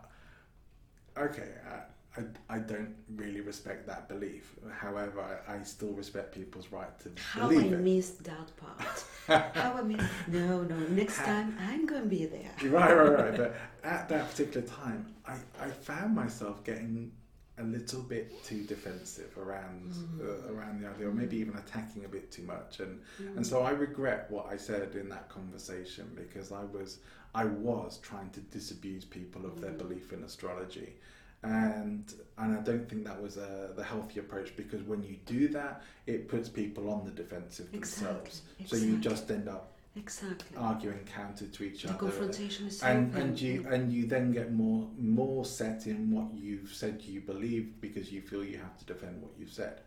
okay, I, I, I don't really respect that belief. However, I, I still respect people's right to How I believe it. missed that part. [laughs] How I missed. No, no. Next time I'm going to be there. right, right, right. But at that particular time, I, I found myself getting a little bit too defensive around uh, around the idea, or maybe even attacking a bit too much, and and so I regret what I said in that conversation because I was I was trying to disabuse people of their belief in astrology. And and I don't think that was uh, the healthy approach because when you do that, it puts people on the defensive themselves. Exactly, So you just end up Exactly. arguing counter to each the other confrontation is so and open. and you and you then get more more set in what you've said you believe because you feel you have to defend what you've said.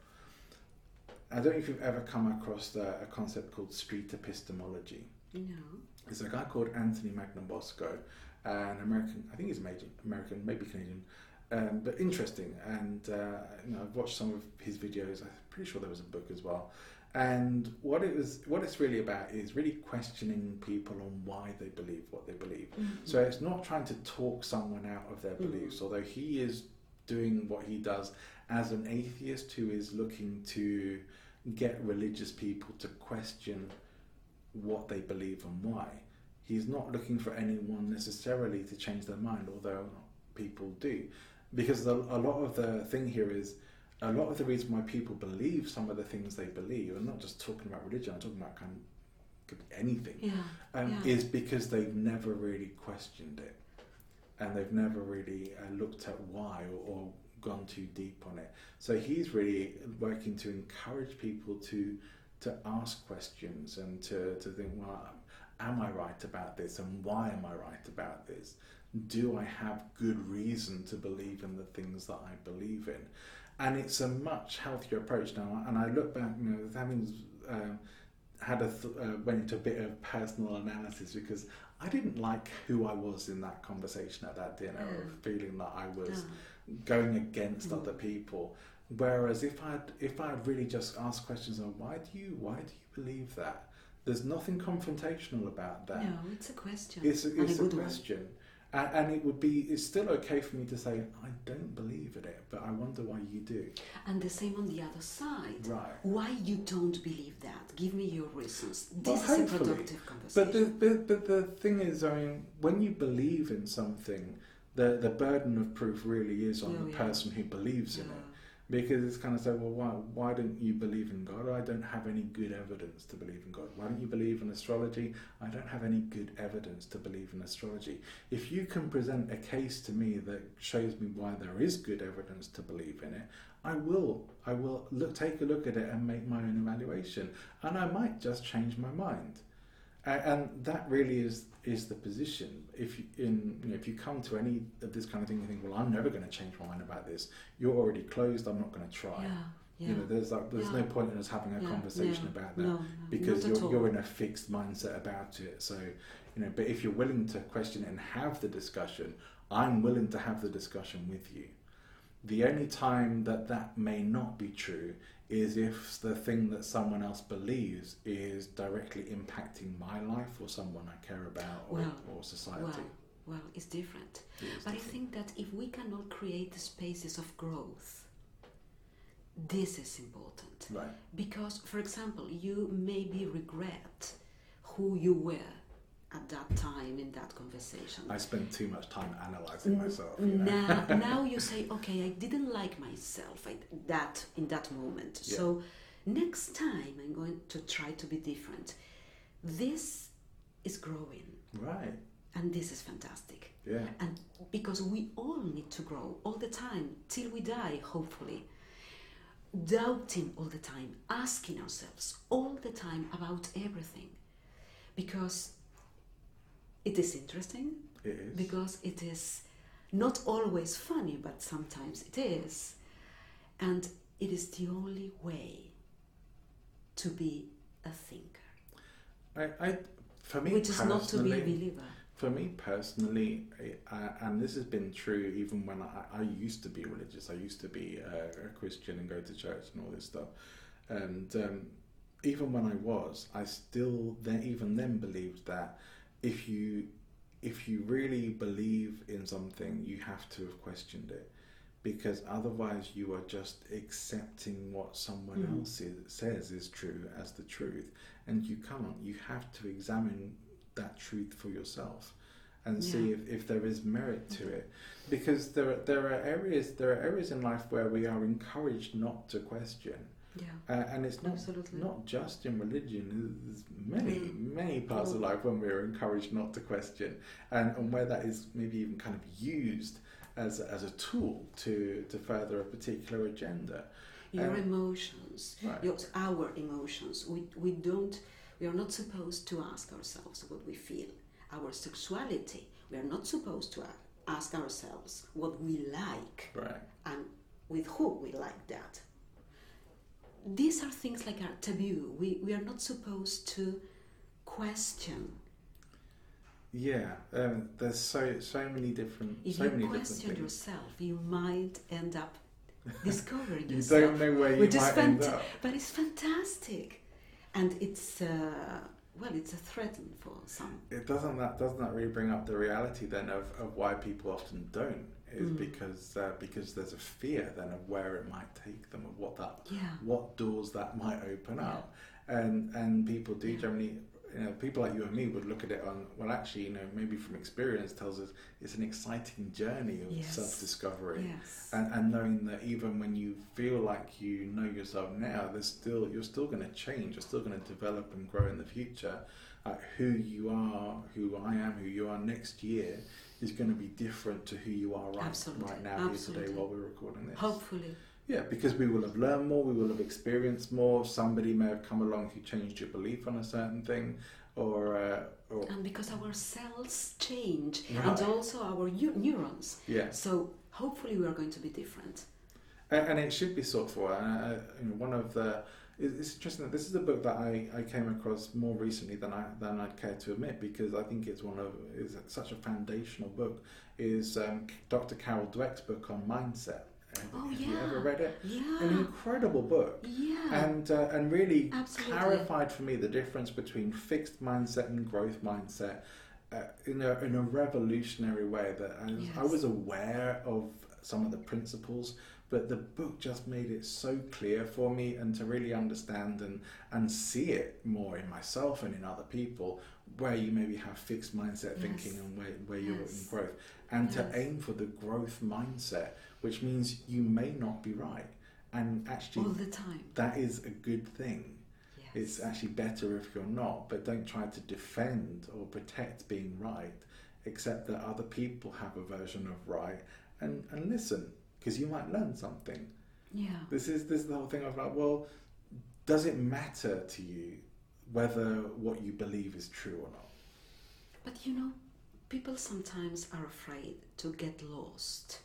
I don't know if you've ever come across the, a concept called street epistemology. No. There's a guy called Anthony Magnabosco, an American, I think he's American, American maybe Canadian, um, but interesting. And uh, you know, I've watched some of his videos. I'm pretty sure there was a book as well. And what it was, what it's really about is really questioning people on why they believe what they believe. Mm-hmm. So it's not trying to talk someone out of their mm-hmm. beliefs, although he is doing what he does as an atheist who is looking to get religious people to question what they believe and why. He's not looking for anyone necessarily to change their mind, although people do. Because the, a lot of the thing here is a lot of the reason why people believe some of the things they believe, and not just talking about religion, I'm talking about kind of could be anything, Yeah. um, yeah. is because they've never really questioned it and they've never really uh, looked at why or, or gone too deep on it. So he's really working to encourage people to to ask questions and to, to think, well, am I right about this and why am I right about this? Do I have good reason to believe in the things that I believe in? And it's a much healthier approach now. And I look back, you know, having um, had a th- uh, went into a bit of personal analysis because I didn't like who I was in that conversation at that dinner, Yeah. of feeling that I was Yeah. going against Mm. other people. Whereas if I'd if I'd really just asked questions on why do you why do you believe that? There's nothing confrontational about that. No, it's a question. It's a, it's a, good one. And, and it would be it's still okay for me to say I don't believe in it, but I wonder why you do. And the same on the other side. Right. Why you don't believe that? Give me your reasons. Well, This is a productive But conversation. the, but, but the thing is, I mean, when you believe in something, the the burden of proof really is on Oh, the yeah. person who believes in Yeah. it. Because it's kind of say, well, why, why don't you believe in God? I don't have any good evidence to believe in God. Why don't you believe in astrology? I don't have any good evidence to believe in astrology. If you can present a case to me that shows me why there is good evidence to believe in it, I will. I will look, take a look at it and make my own evaluation, and I might just change my mind. And that really is is the position. If you, in you know, if you come to any of this kind of thing, you think, well, I'm never going to change my mind about this. You're already closed. I'm not going to try. yeah, yeah. You know, there's like, there's no point in us having a Yeah, conversation yeah. about that no, because you're you're in a fixed mindset about it. So you know, but if you're willing to question and have the discussion, I'm willing to have the discussion with you. The only time that that may not be true is if the thing that someone else believes is directly impacting my life or someone I care about or, Well, or society. well, well, it's different. It But I think that if we cannot create the spaces of growth, this is important. right. Because, for example, you maybe regret who you were at that time in that conversation. I spend too much time analyzing myself. You know? now, [laughs] now you say, okay, I didn't like myself I, that in that moment. Yeah. So next time I'm going to try to be different. This is growing, right. and this is fantastic. Yeah. And because we all need to grow all the time till we die, hopefully. Doubting all the time, asking ourselves all the time about everything. Because it is interesting, It is. because it is not always funny, but sometimes it is. And it is the only way to be a thinker, I, I, for me which is not to be a believer. For me personally, uh, and this has been true even when I, I used to be religious. I used to be a, a Christian and go to church and all this stuff. And um, even when I was, I still then even then believed that if you if you really believe in something, you have to have questioned it, because otherwise you are just accepting what someone Mhm. else is, says is true as the truth, and you can't. You have to examine that truth for yourself and see if, if there is merit to it. Because there are, there are areas there are areas in life where we are encouraged not to question Yeah, uh, and it's not absolutely. not just in religion there's many Mm. many parts of Mm. life when we're encouraged not to question and, and where that is maybe even kind of used as, as a tool to, to further a particular agenda Your Um, emotions, right. your, our emotions. We, we don't. We are not supposed to ask ourselves what we feel. Our sexuality. We are not supposed to ask ourselves what we like right and with who we like that. These are things like our taboo. We, we are not supposed to question. yeah um, there's so so many different If so you many question yourself, you might end up [laughs] discovering you yourself. don't know where you which might end up But it's fantastic, and it's uh, well, it's a threat for some. it doesn't that doesn't that really bring up the reality then of, of why people often don't is Mm. because uh, because there's a fear then of where it might take them of what that Yeah, what doors that might open Yeah. up and and people do generally you know people like you and me would look at it on well actually you know maybe from experience tells us it's an exciting journey of Yes. self-discovery yes, and, and knowing that even when you feel like you know yourself now, there's still you're still going to change. You're still going to develop and grow in the future. Uh, who you are, who I am, who you are next year is going to be different to who you are right, Absolutely, right now here today while we're recording this. hopefully, Yeah, because we will have learned more, we will have experienced more. Somebody may have come along who changed your belief on a certain thing, or, uh, or And because our cells change, Right. and also our u- neurons. yeah. So hopefully we are going to be different. And, and it should be sought for. And uh, you one of the it's interesting that this is a book that I, I came across more recently than I than I'd care to admit because I think it's one of is such a foundational book. Is um, Dr. Carol Dweck's book on mindset. Oh, have you ever read it? Yeah. An incredible book. Yeah. And uh, and really Absolutely. clarified for me the difference between fixed mindset and growth mindset uh, in a in a revolutionary way that I, was- I was aware of some of the principles but the book just made it so clear for me and to really understand and and see it more in myself and in other people where you maybe have fixed mindset Yes. thinking and where, where you're in growth and to aim for the growth mindset which means you may not be right and actually All the time. that is a good thing. Yes. It's actually better if you're not, but don't try to defend or protect being right. except that other people have a version of right and, and listen, because you might learn something. yeah. This is this is the whole thing of like, well, does it matter to you whether what you believe is true or not? But you know, people sometimes are afraid to get lost.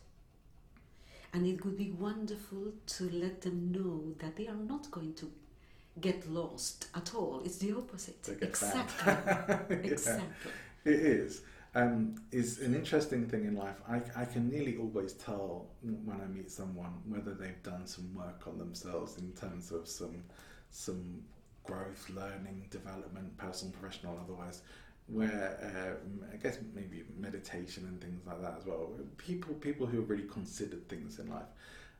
And it would be wonderful to let them know that they are not going to get lost at all. It's the opposite. Exactly. [laughs] Yeah. exactly. It is. Um, is an interesting thing in life. I, I can nearly always tell when I meet someone whether they've done some work on themselves in terms of some some growth, learning, development, personal, professional, otherwise. Where um, I guess maybe meditation and things like that as well. People people who have really considered things in life.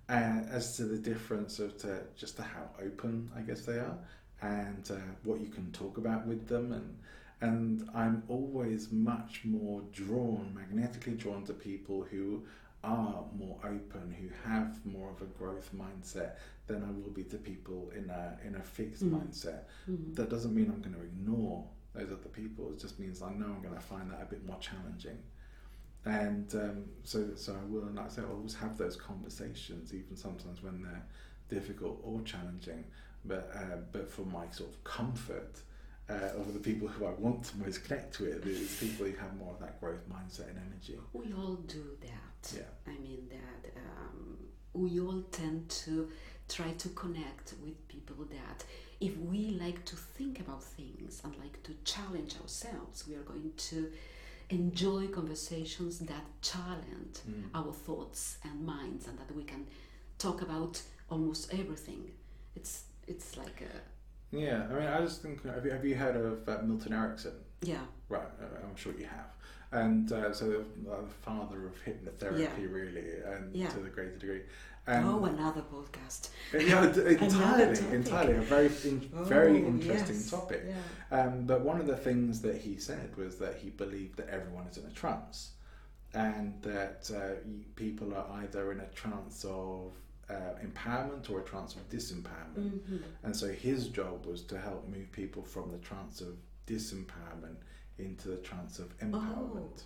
Uh, as to the difference of to, just to how open I guess they are and uh, what you can talk about with them and and I'm always much more drawn, magnetically drawn to people who are more open, who have more of a growth mindset than I will be to people in a in a fixed Mm. mindset. Mhm. That doesn't mean I'm going to ignore those other people. It just means I know I'm going to find that a bit more challenging. And um, so, so I will, and like I say, I always have those conversations, even sometimes when they're difficult or challenging. But uh, but for my sort of comfort, uh, of the people who I want to most connect with is people who have more of that growth mindset and energy. We all do that. Yeah. I mean that um, we all tend to try to connect with people that if we like to think about things and like to challenge ourselves, we are going to enjoy conversations that challenge Mm. our thoughts and minds and that we can talk about almost everything. It's it's like a Yeah, I mean, I just think, have you, have you heard of uh, Milton Erickson? yeah. Right, uh, I'm sure you have. And uh, so the uh, father of hypnotherapy, Yeah. really, and Yeah. to the greater degree. And oh, another podcast. [laughs] yeah, [laughs] entirely, entirely, a very, in, very Oh, interesting yes. topic. Yeah. Um, but one of the things that he said was that he believed that everyone is in a trance, and that uh, people are either in a trance of uh, empowerment or a trance of disempowerment. Mhm. And so his job was to help move people from the trance of disempowerment into the trance of empowerment.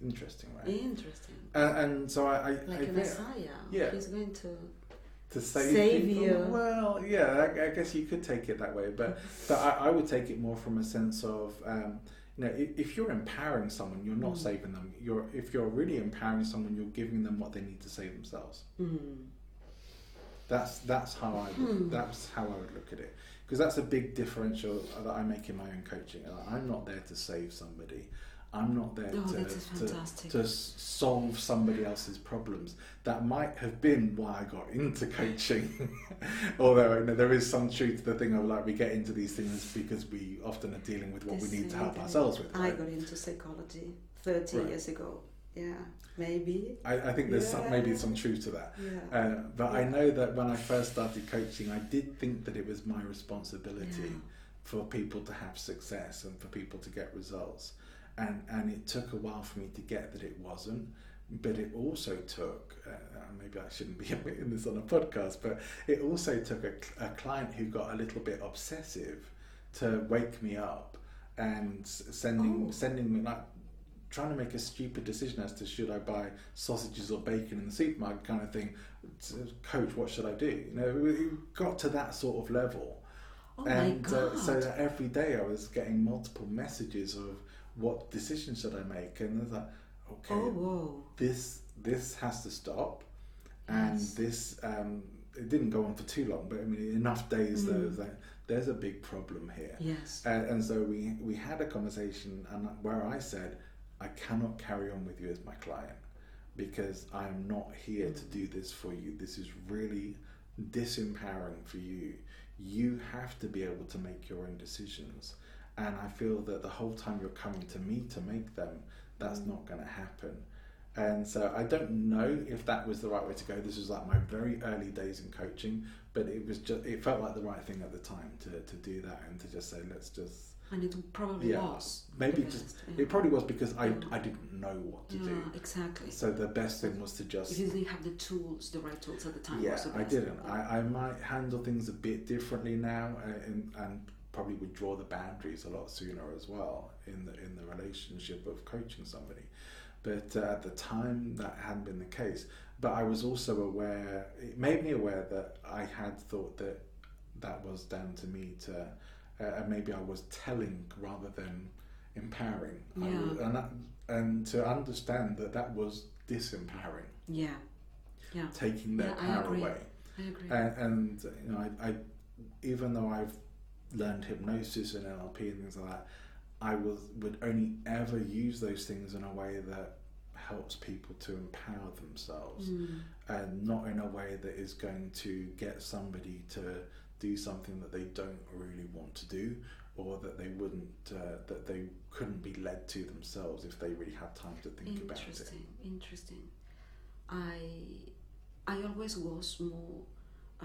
Interesting, right? Interesting. And, and so I, I, Like I a Messiah. Yeah. He's going to. to save, Save you. Well, yeah, I, I guess you could take it that way, but [laughs] but I, I would take it more from a sense of. Um, you know, if, if you're empowering someone, you're not Mm. saving them. You're if you're really empowering someone, you're giving them what they need to save themselves. Mm. That's that's how I would, Hmm. that's how I would look at it because that's a big differential that I make in my own coaching. I'm not there to save somebody. I'm not there Oh, to, to to solve somebody else's problems. That might have been why I got into coaching. [laughs] Although you know, there is some truth to the thing of like we get into these things because we often are dealing with what we need to help ourselves with. I got into psychology 30 Right. years ago. Yeah, maybe. I, I think there's some, maybe Yeah. some truth to that. Yeah. Uh, but I know that when I first started coaching, I did think that it was my responsibility Yeah. for people to have success and for people to get results. And, and it took a while for me to get that it wasn't. But it also took, uh, maybe I shouldn't be [laughs] admitting this on a podcast, but it also took a, a client who got a little bit obsessive to wake me up and sending Oh. sending me like trying to make a stupid decision as to should I buy sausages or bacon in the supermarket kind of thing. Coach, what should I do? You know, it got to that sort of level Oh and uh, so that every day I was getting multiple messages of what decision should I make, and I was like, okay, Oh, this this has to stop, and Yes. this um, it didn't go on for too long, but I mean enough days though, that Mm. like there's a big problem here, Yes. and, and so we we had a conversation, and where I said I cannot carry on with you as my client because I am not here to do this for you. This is really disempowering for you. You have to be able to make your own decisions. And I feel that the whole time you're coming to me to make them, that's Mm. not going to happen. And so I don't know if that was the right way to go. This was like my very early days in coaching, but it was just it felt like the right thing at the time to, to do that and to just say let's just And it probably yeah was. maybe just yeah. it probably was because I. I didn't know what to yeah, do. exactly. So the best thing was to just you didn't have the tools, the right tools at the time, yeah, the I didn't. I, I might handle things a bit differently now, uh, and, and probably would draw the boundaries a lot sooner as well in the in the relationship of coaching somebody. But uh, at the time, that hadn't been the case. But I was also aware. It made me aware that I had thought that that was down to me to, uh, and maybe I was telling rather than empowering. I Yeah. was- and that, and to understand that that was disempowering, Yeah, yeah, taking their Yeah, I power agree. away I agree. and, and you know, I, I, even though I've learned hypnosis and NLP and things like that, I was would only ever use those things in a way that helps people to empower themselves, Mm. and not in a way that is going to get somebody to do something that they don't really want to do, or that they wouldn't, uh, that they couldn't be led to themselves if they really had time to think about it. Interesting, interesting. I I always was more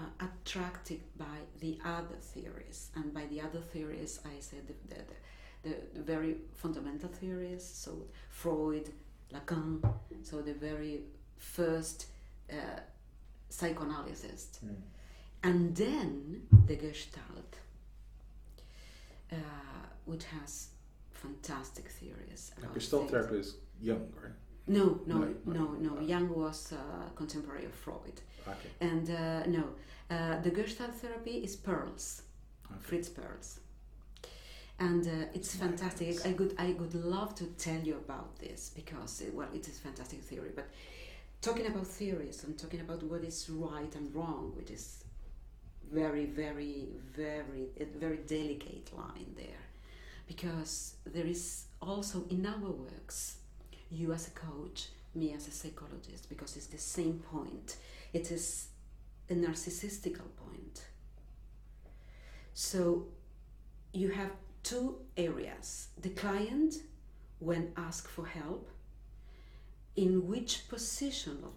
uh, attracted by the other theories, and by the other theories, I said the, the, the, the very fundamental theories. So Freud, Lacan, so the very first uh, Mm. And then the Gestalt, uh, which has fantastic theories. About Gestalt therapy is Jung, right? No, no, no, no. Jung was uh, contemporary of Freud, Okay. and uh, no, uh, the Gestalt therapy is Perls, okay. Fritz Perls, and uh, it's fantastic. I could, I would love to tell you about this because, uh, well, it is fantastic theory. But talking about theories and talking about what is right and wrong, which is very, very, very, a very delicate line there, because there is also in our works you as a coach, me as a psychologist, because it's the same point. It is a narcissistical point. So you have two areas the client, when asked for help, in which position of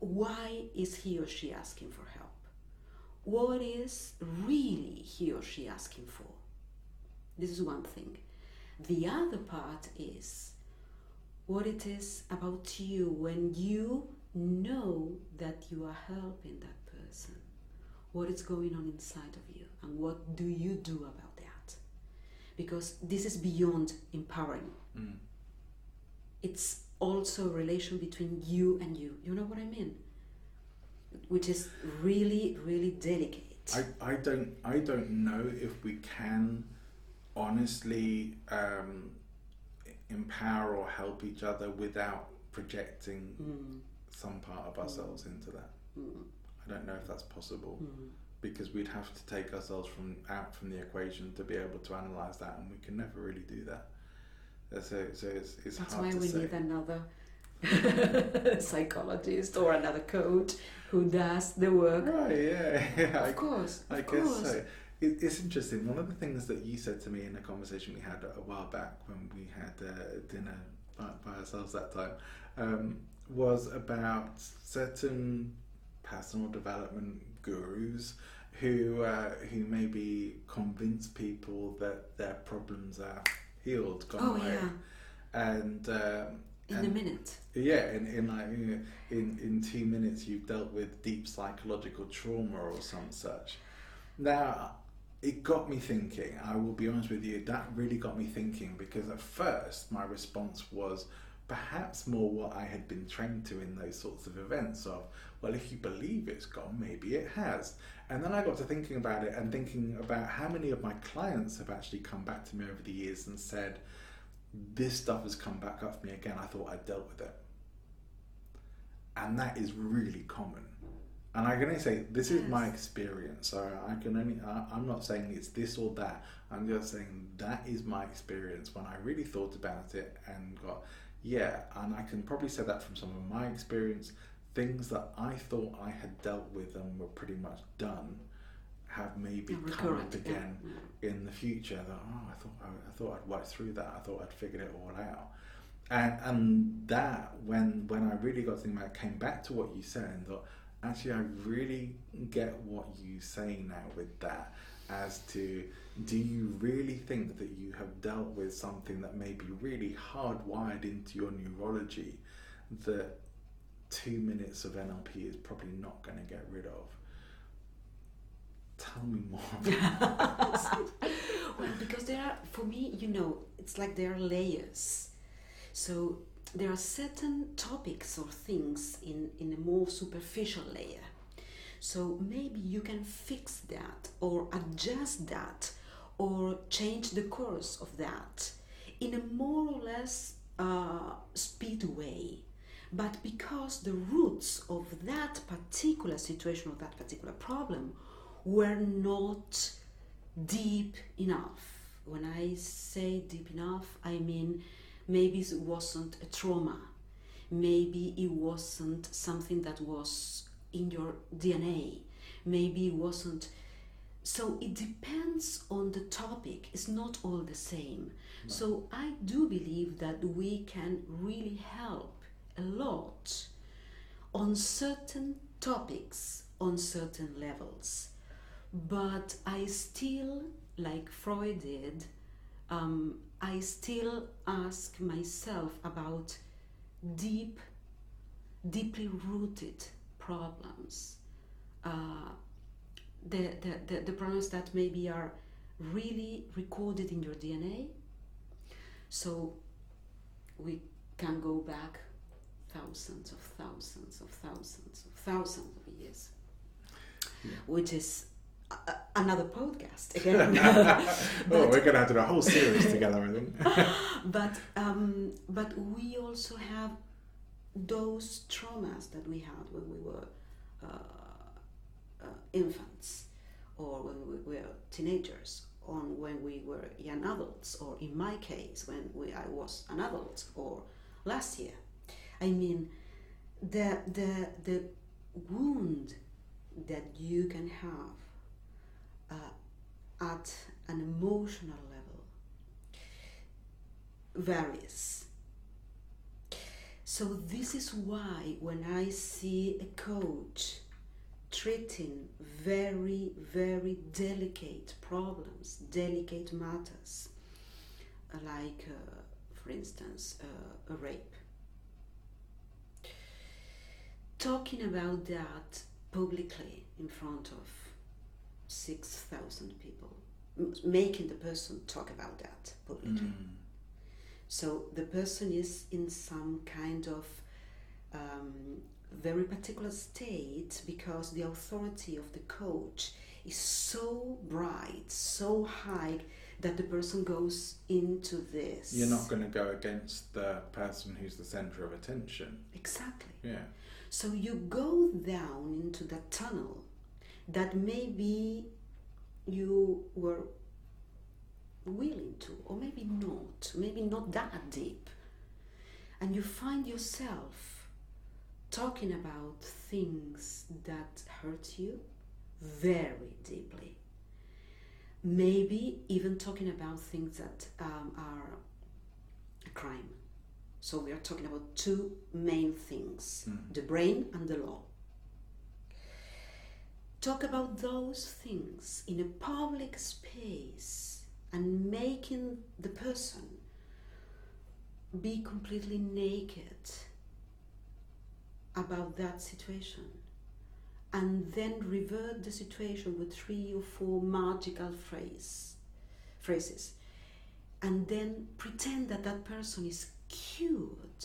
why is he or she asking for help? What is really he or she asking for? This is one thing. The other part is what it is about you when you know that you are helping that person. What is going on inside of you, and what do you do about that? Because this is beyond empowering. Mm. It's also a relation between you and you. You know what I mean? Which is really, really delicate. I, I don't I don't know if we can honestly um, empower or help each other without projecting Mm, some part of ourselves into that. mm, I don't know if that's possible mm. because we'd have to take ourselves from out from the equation to be able to analyze that, and we can never really do that. So, so it's, it's That's hard why to we say. need another [laughs] psychologist or another coach who does the work. Right? Yeah, yeah. [laughs] I Of course, I of guess course. so. It, it's interesting. One of the things that you said to me in a conversation we had a while back when we had uh, dinner by, by ourselves that time um, was about certain personal development gurus who uh, who maybe convince people that their problems are healed, gone Oh away, yeah, and um, in a minute. yeah, in, in like you know, in in two minutes you've dealt with deep psychological trauma or some such. Now, it got me thinking. I will be honest with you. That really got me thinking because at first my response was perhaps more what I had been trained to in those sorts of events of well, if you believe it's gone, maybe it has. And then I got to thinking about it and thinking about how many of my clients have actually come back to me over the years and said, this stuff has come back up for me again. I thought I'd dealt with it. And that is really common. And I can only say this is my experience. So I can only I, am not saying it's this or that. I'm just saying that is my experience when I really thought about it and got yeah. And I can probably say that from some of my experience. Things that I thought I had dealt with and were pretty much done have maybe come up again yeah. in the future. That oh, I thought I, I, thought I'd worked through that. I thought I'd figured it all out. And and that when when I really got to think about, it, came back to what you said and thought actually I really get what you say now with that as to do you really think that you have dealt with something that may be really hardwired into your neurology that two minutes of NLP is probably not going to get rid of? Tell me more. [laughs] [laughs] well, because there are, for me, you know, it's like there are layers. So there are certain topics or things in, in a more superficial layer. So maybe you can fix that or adjust that or change the course of that in a more or less uh, speed way. But because the roots of that particular situation or that particular problem were not deep enough. When I say deep enough, I mean maybe it wasn't a trauma. Maybe it wasn't something that was in your dna maybe it wasn't. So it depends on the topic. It's not all the same. No. so i do believe that we can really help a lot on certain topics on certain levels but i still like freud did um, I still ask myself about deep, deeply rooted problems. Uh, the, the, the, the problems that maybe are really recorded in your DNA. So we can go back thousands of thousands of thousands of thousands of years, yeah. which is another podcast [laughs] again. oh, [laughs] we're gonna have to do a whole series together, I think. [laughs] but um, but we also have those traumas that we had when we were uh, uh, infants, or when we were teenagers, or when we were young adults, or in my case, when we, I was an adult, or last year. I mean, the the the wound that you can have uh, at an emotional level varies. So, this is why when I see a coach treating very, very delicate problems, delicate matters, like, uh, for instance, uh, a rape, talking about that publicly in front of 6,000 people, making the person talk about that publicly. Mm. So the person is in some kind of um, very particular state because the authority of the coach is so bright, so high that the person goes into this. You're not going to go against the person who's the center of attention. Exactly. Yeah. So you go down into that tunnel that maybe you were willing to, or maybe not, maybe not that deep. And you find yourself talking about things that hurt you very deeply. Maybe even talking about things that um, are a crime. So we are talking about two main things mm. the brain and the law talk about those things in a public space and making the person be completely naked about that situation. And then revert the situation with three or four magical phrase, phrases. And then pretend that that person is cured.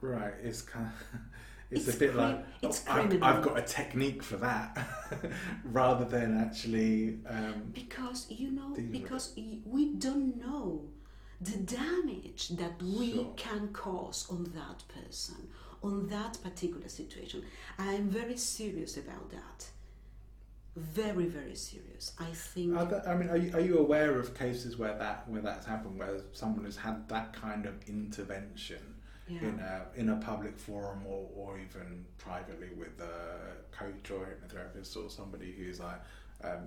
Right it's kind of [laughs] it's, It's a bit cri- like it's "Oh, I've. I've got a technique for that, [laughs] rather than actually. Um, because you know because we don't know the damage that we Sure. can cause on that person on that particular situation i am very serious about that very very serious i think Are there, I mean, are you, are you aware of cases where that where that's happened, where someone has had that kind of intervention yeah. in a in a public forum or, or even privately with a coach or hypnotherapist or somebody who's like, um,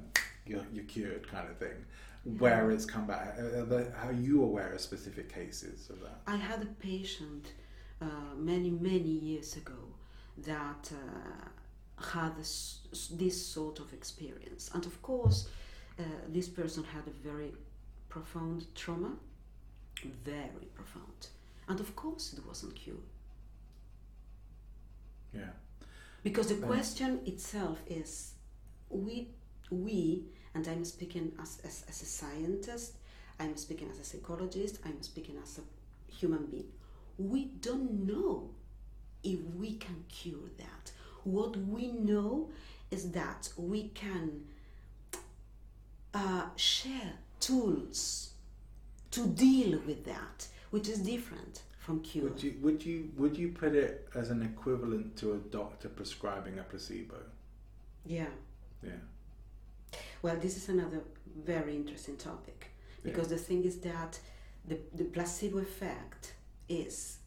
you're, you're cured kind of thing, where it's come back? Are there, are you aware of specific cases of that? I had a patient uh, many, many years ago that uh, had this, this sort of experience. And of course, uh, this person had a very profound trauma, very profound. And of course, it wasn't cured. Yeah. Because the question itself is we, we and I'm speaking as, as, as a scientist, I'm speaking as a psychologist, I'm speaking as a human being. We don't know if we can cure that. What we know is that we can uh, share tools to deal with that, which is different from cure. Would you would you would you put it as an equivalent to a doctor prescribing a placebo? Yeah. Yeah. Well, this is another very interesting topic because the thing is that the, the placebo effect is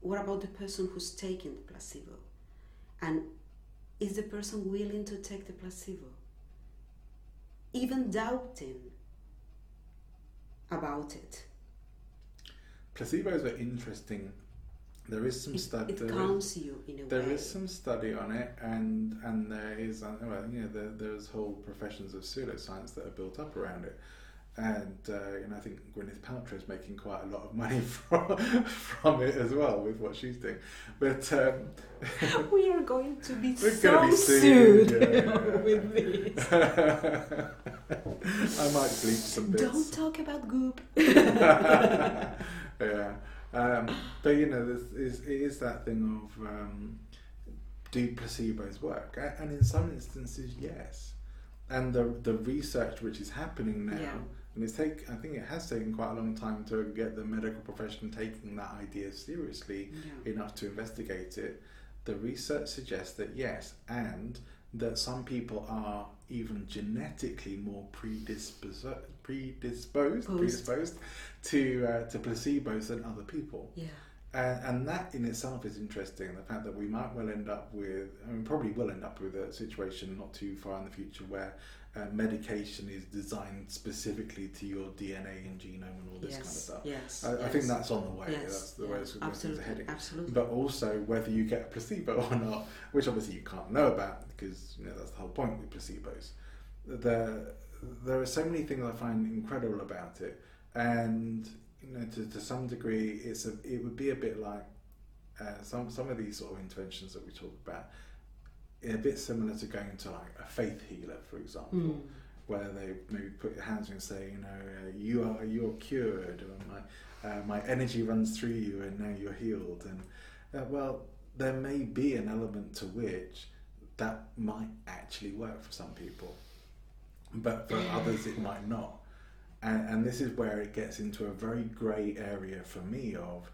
what about the person who's taking the placebo? And is the person willing to take the placebo? Even doubting about it. Placebos are interesting. There is some study. it calms you in a There way. is some study on it, and and there is, uh, well, you know, there, there's whole professions of pseudoscience that are built up around it, and uh, and I think Gwyneth Paltrow is making quite a lot of money [laughs] from from it as well with what she's doing. But um, [laughs] we are going to be We're so be sued, sued yeah, yeah. [laughs] with this. I might bleep some bits. Don't talk about goop. Yeah. Um, but you know, there's, is, it is that thing of um, do placebos work? And in some instances, yes. And the the research which is happening now, Yeah. and it's take I think it has taken quite a long time to get the medical profession taking that idea seriously Yeah. enough to investigate it. The research suggests that yes, and that some people are even genetically more predisposed predisposed Posed. predisposed to uh, to placebos than other people. Yeah. And, and that in itself is interesting. The fact that we might well end up with, I mean, probably will end up with a situation not too far in the future where uh, medication is designed specifically to your DNA and genome and all this kind of stuff. Yes. I, I think that's on the way. Yes. That's the yeah. way it's, where things absolutely. are heading. Absolutely. But also whether you get a placebo or not, which obviously you can't know about because you know that's the whole point with placebos. There, there are so many things I find incredible about it, and you know, to, to some degree, it's a, it would be a bit like uh, some some of these sort of interventions that we talk about. A bit similar to going to like a faith healer, for example, Mm. where they maybe put your hands and say, you know, uh, you are you're cured, or my uh, my energy runs through you, and now you're healed. And uh, well, there may be an element to which that might actually work for some people, but for others it might not. And, and this is where it gets into a very grey area for me of,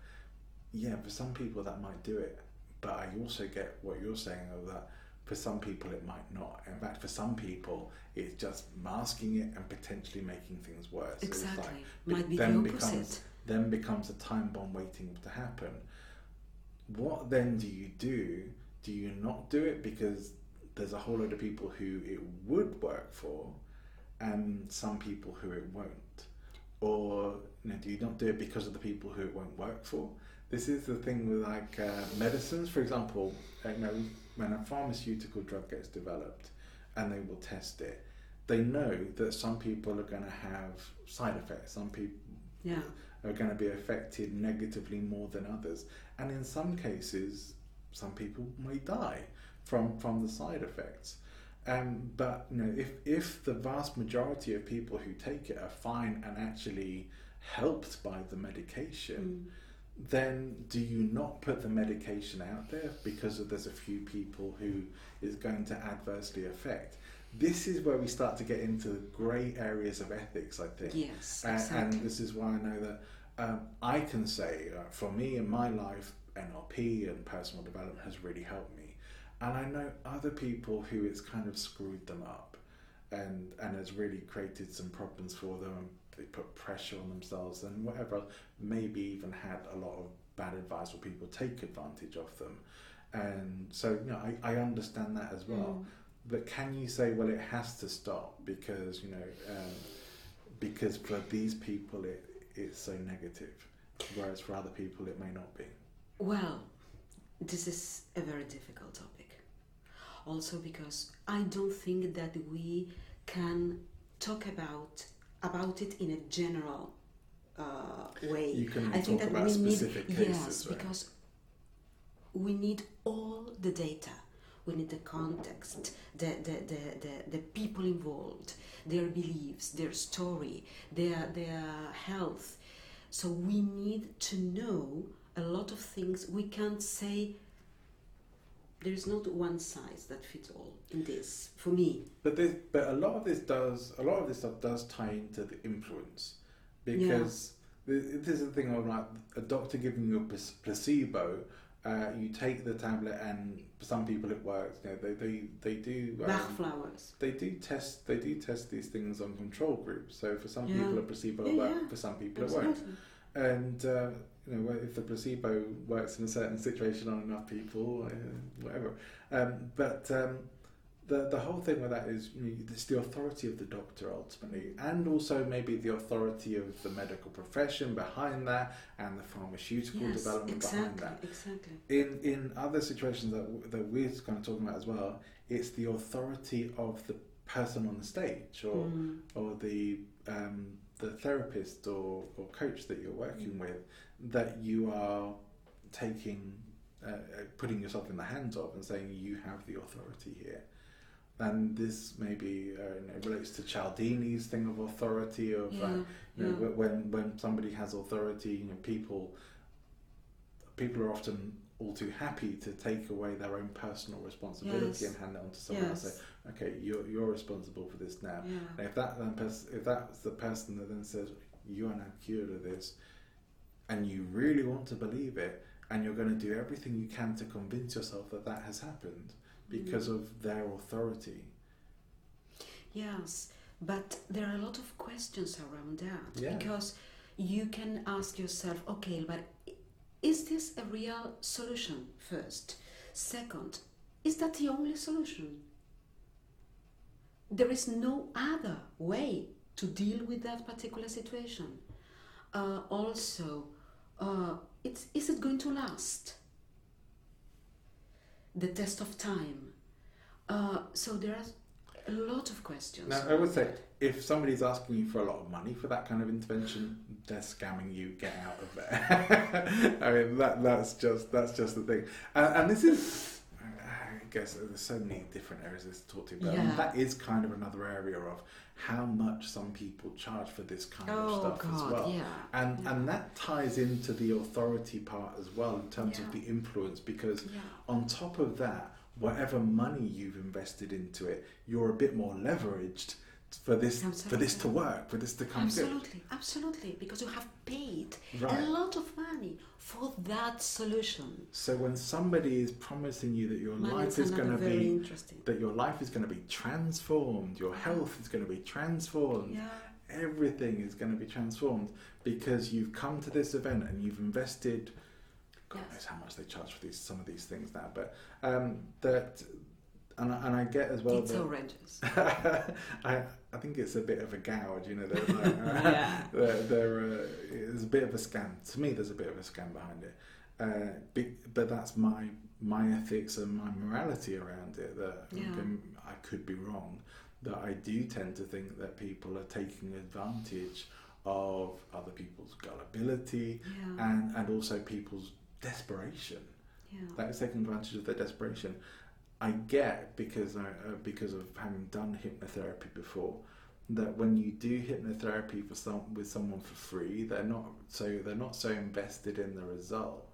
yeah, for some people that might do it, but I also get what you're saying of that for some people it might not. In fact, for some people it's just masking it and potentially making things worse. So like- Exactly. be- Might be the then opposite. becomes then becomes a time bomb waiting to happen. What then do you do? Do you not do it because there's a whole load of people who it would work for, and some people who it won't, or you know, do you not do it because of the people who it won't work for? This is the thing with like uh, medicines, for example. uh, You know, when a pharmaceutical drug gets developed, and they will test it, they know that some people are going to have side effects. Some people Yeah. are going to be affected negatively more than others, and in some cases, some people may die from from the side effects. Um, but you know, if if the vast majority of people who take it are fine and actually helped by the medication, then do you not put the medication out there because of there's a few people who is going to adversely affect? This is where we start to get into the grey areas of ethics, I think. Yes, And, exactly. and this is why I know that um, I can say, uh, for me in my life, NLP and personal development has really helped me. And I know other people who it's kind of screwed them up and, and has really created some problems for them. And they put pressure on themselves and whatever, maybe even had a lot of bad advice or people take advantage of them. And so, you know, I, I understand that as well. Mm. But can you say, well, it has to stop because you know, um, because for these people it it's so negative, whereas for other people it may not be. Well, this is a very difficult topic. Also because I don't think that we can talk about about it in a general uh, way. You can I think talk that about we need specific yes, cases, right? because we need all the data. We need the context, the, the, the, the, the people involved, their beliefs, their story, their, their health. So we need to know a lot of things. We can't say there's not one size that fits all in this, for me. But this, but a lot of this does a lot of this stuff does tie into the influence because th this is the thing of like a doctor giving you a placebo. Uh, you take the tablet, and for some people it works. You know, they they they do. um, Bach flowers. they do test they do test these things on control groups. So for some Yeah. people a placebo Yeah, will work, yeah. for some people it won't. And uh, you know if the placebo works in a certain situation on enough people, uh, whatever. Um, but um, the the whole thing with that is you know, it's the authority of the doctor ultimately, and also maybe the authority of the medical profession behind that, and the pharmaceutical Yes, development behind exactly, that exactly. in in other situations that w- that we're kind of talking about as well, it's the authority of the person on the stage or Mm. or the um, the therapist or, or coach that you're working with that you are taking uh, uh, putting yourself in the hands of and saying you have the authority here. And this maybe uh, you know, relates to Cialdini's thing of authority of uh, you know, yeah. wh- when when somebody has authority, you know, people people are often all too happy to take away their own personal responsibility Yes. and hand it on to someone else. Yes. Okay, you're you're responsible for this now. Yeah. And if that then pers- if that's the person that then says you are now cured of this, and you really want to believe it, and you're going to do everything you can to convince yourself that that has happened because Mm. of their authority. Yes, but there are a lot of questions around that Yeah. because you can ask yourself, okay, but is this a real solution first? Second, is that the only solution? There is no other way to deal with that particular situation. Uh, also, uh, it's, is it going to last? The test of time. Uh, so there are a lot of questions. Now, I would say if somebody's asking you for a lot of money for that kind of intervention, they're scamming you. Get out of there. [laughs] I mean, that that's just that's just the thing. And, this is, guess, there's so many different areas to talk to, but I mean, Yeah. that is kind of another area of how much some people charge for this kind of oh stuff God, as well. yeah. And yeah. and that ties into the authority part as well in terms of the influence because on top of that, whatever money you've invested into it, you're a bit more leveraged for this for this to work, for this to come good. Absolutely, absolutely, because you have paid Right. a lot of money for that solution. So when somebody is promising you that your Money life is going to be interesting. that your life is going to be transformed, your health is going to be transformed, Yeah, everything is going to be transformed because you've come to this event and you've invested. God Yes. knows how much they charge for these some of these things now, but um, that and I, and I get as well it's that. [laughs] I I think it's a bit of a gouge, you know. They're [laughs] like, Yeah. [laughs] they're, they're, uh, it's a bit of a scam. To me, there's a bit of a scam behind it. Uh, be- but that's my my ethics and my morality around it. That Yeah. I could be wrong. That I do tend to think that people are taking advantage of other people's gullibility Yeah, and and also people's desperation yeah, that is taking advantage of their desperation. I get because I, uh, because of having done hypnotherapy before that when you do hypnotherapy for some with someone for free, they're not so they're not so invested in the result.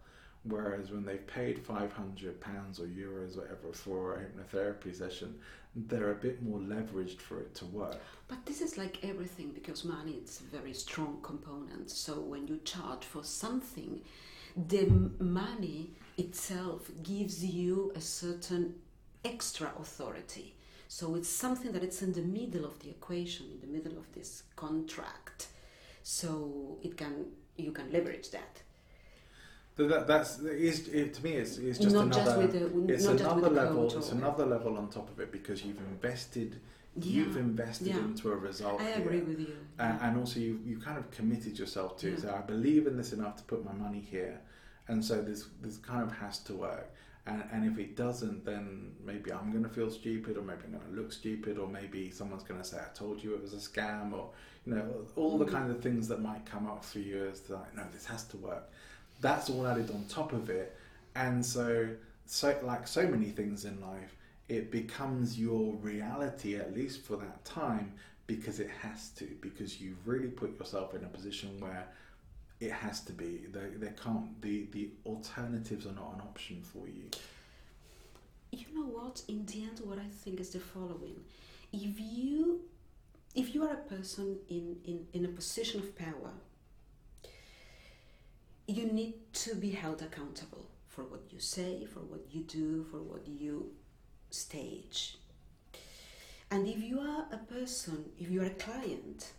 Whereas when they've paid five hundred pounds or euros, or whatever, for a hypnotherapy session, they're a bit more leveraged for it to work. But this is like everything because money is a very strong component. So when you charge for something, the money itself gives you a certain extra authority. So it's something that it's in the middle of the equation, in the middle of this contract. So it can you can leverage that. So that that's is, it, to me it's, it's just Not another just the- it's not just with another level it's another level on top of it because you've invested yeah. you've invested yeah. into a result I here. agree with you. and, and also you you kind of committed yourself to it. Yeah. So I believe in this enough to put my money here, and so this this kind of has to work. And and if it doesn't, then maybe I'm going to feel stupid, or maybe I'm going to look stupid, or maybe someone's going to say I told you it was a scam, or you know all the Mhm. kind of things that might come up for you as like no, this has to work. That's all added on top of it, and so so like so many things in life, it becomes your reality at least for that time because it has to because you've really put yourself in a position where it has to be. There can't the the alternatives are not an option for you. You know what? In the end what i think is the following. If you if you are a person in in, in a position of power you need to be held accountable for what you say for what you do for what you stage. And if you are a person if you are a client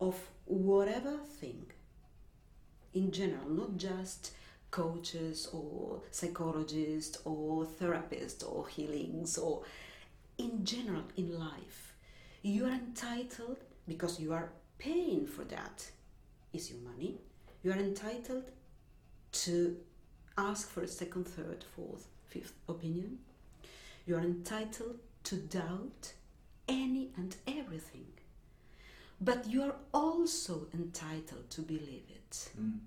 of whatever thing in general not just coaches or psychologists or therapists or healings or in general in life you are entitled because you are paying for that is your money you are entitled to ask for a second third fourth fifth opinion. You are entitled to doubt any and everything. But you are also entitled to believe it Mm.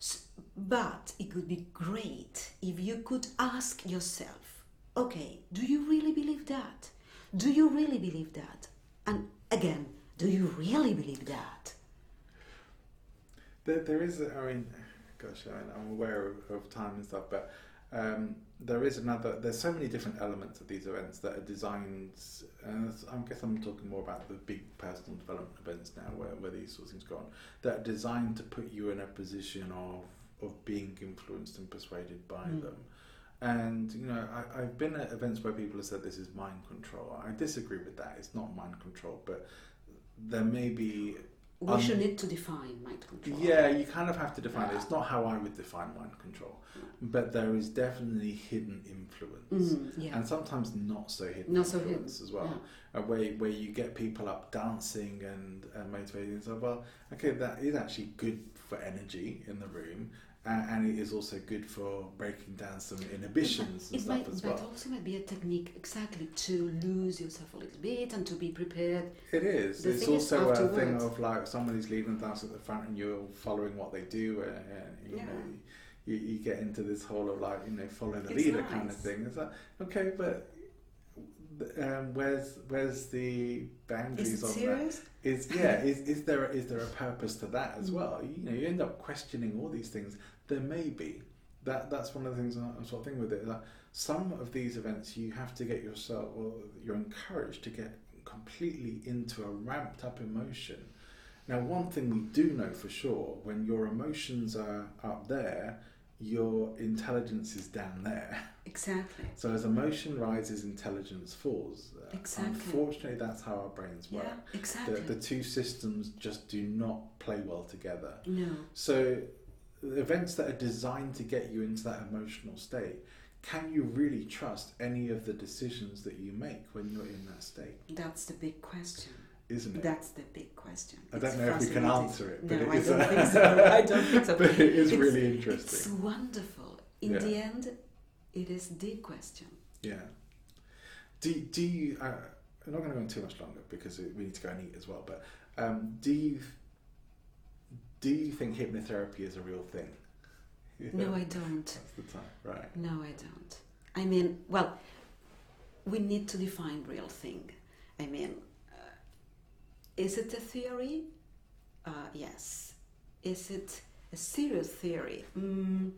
S- But it would be great if you could ask yourself, okay, do you really believe that? Do you really believe that? And again, do you really believe that? there, there is, I mean gosh I I'm aware of, of time and stuff but um, there is another there's so many different elements of these events that are designed and I guess I'm talking more about the big personal development events now where, where these sorts of things go on that are designed to put you in a position of of being influenced and persuaded by Mm. them. And you know I, I've been at events where people have said this is mind control. I disagree with that. It's not mind control but there may be We Um, should need to define mind control. yeah, you kind of have to define it. It's not how I would define mind control, but there is definitely hidden influence, Mm, yeah. and sometimes not so hidden Not so influence hidden, as well. Uh, where where you get people up dancing and, and motivating. So well, okay, that is actually good for energy in the room, uh, and it is also good for breaking down some inhibitions It and stuff might, as but well. also might be a technique exactly to lose yourself a little bit and to be prepared. It is. The it's thing is also a thing of like somebody's leading the dance at the front and you're following what they do, and, and you Yeah. know, you, you get into this whole of like you know follow the It's leader kind of thing. It's like okay, but um, where's where's the boundaries Is it of serious? that? Is yeah, is is there is there a purpose to that as Mm. well? You know, you end up questioning all these things. There may be that that's one of the things I'm sort of thinking with it. That some of these events you have to get yourself, or you're encouraged to get completely into a ramped up emotion. Now, one thing we do know for sure: when your emotions are up there, your intelligence is down there. Exactly. So as emotion rises, intelligence falls. Uh, Exactly. Unfortunately, that's how our brains work. Yeah, The, exactly. the two systems just do not play well together. no. So, events that are designed to get you into that emotional state, can you really trust any of the decisions that you make when you're in that state? That's the big question. Isn't it? That's the big question. I don't It's know if we can answer it, but no, it I don't uh, think so. I don't think so. [laughs] but it is It's- really interesting. It's wonderful. In Yeah. the end, it is the question. Yeah. Do do you? Uh, I'm not going to go on too much longer because we need to go and eat as well. But um, do you do you think hypnotherapy is a real thing? [laughs] No, I don't. That's the time, right? No, I don't. I mean, well, we need to define real thing. I mean, is it a theory? Uh, yes. Is it a serious theory? Mm,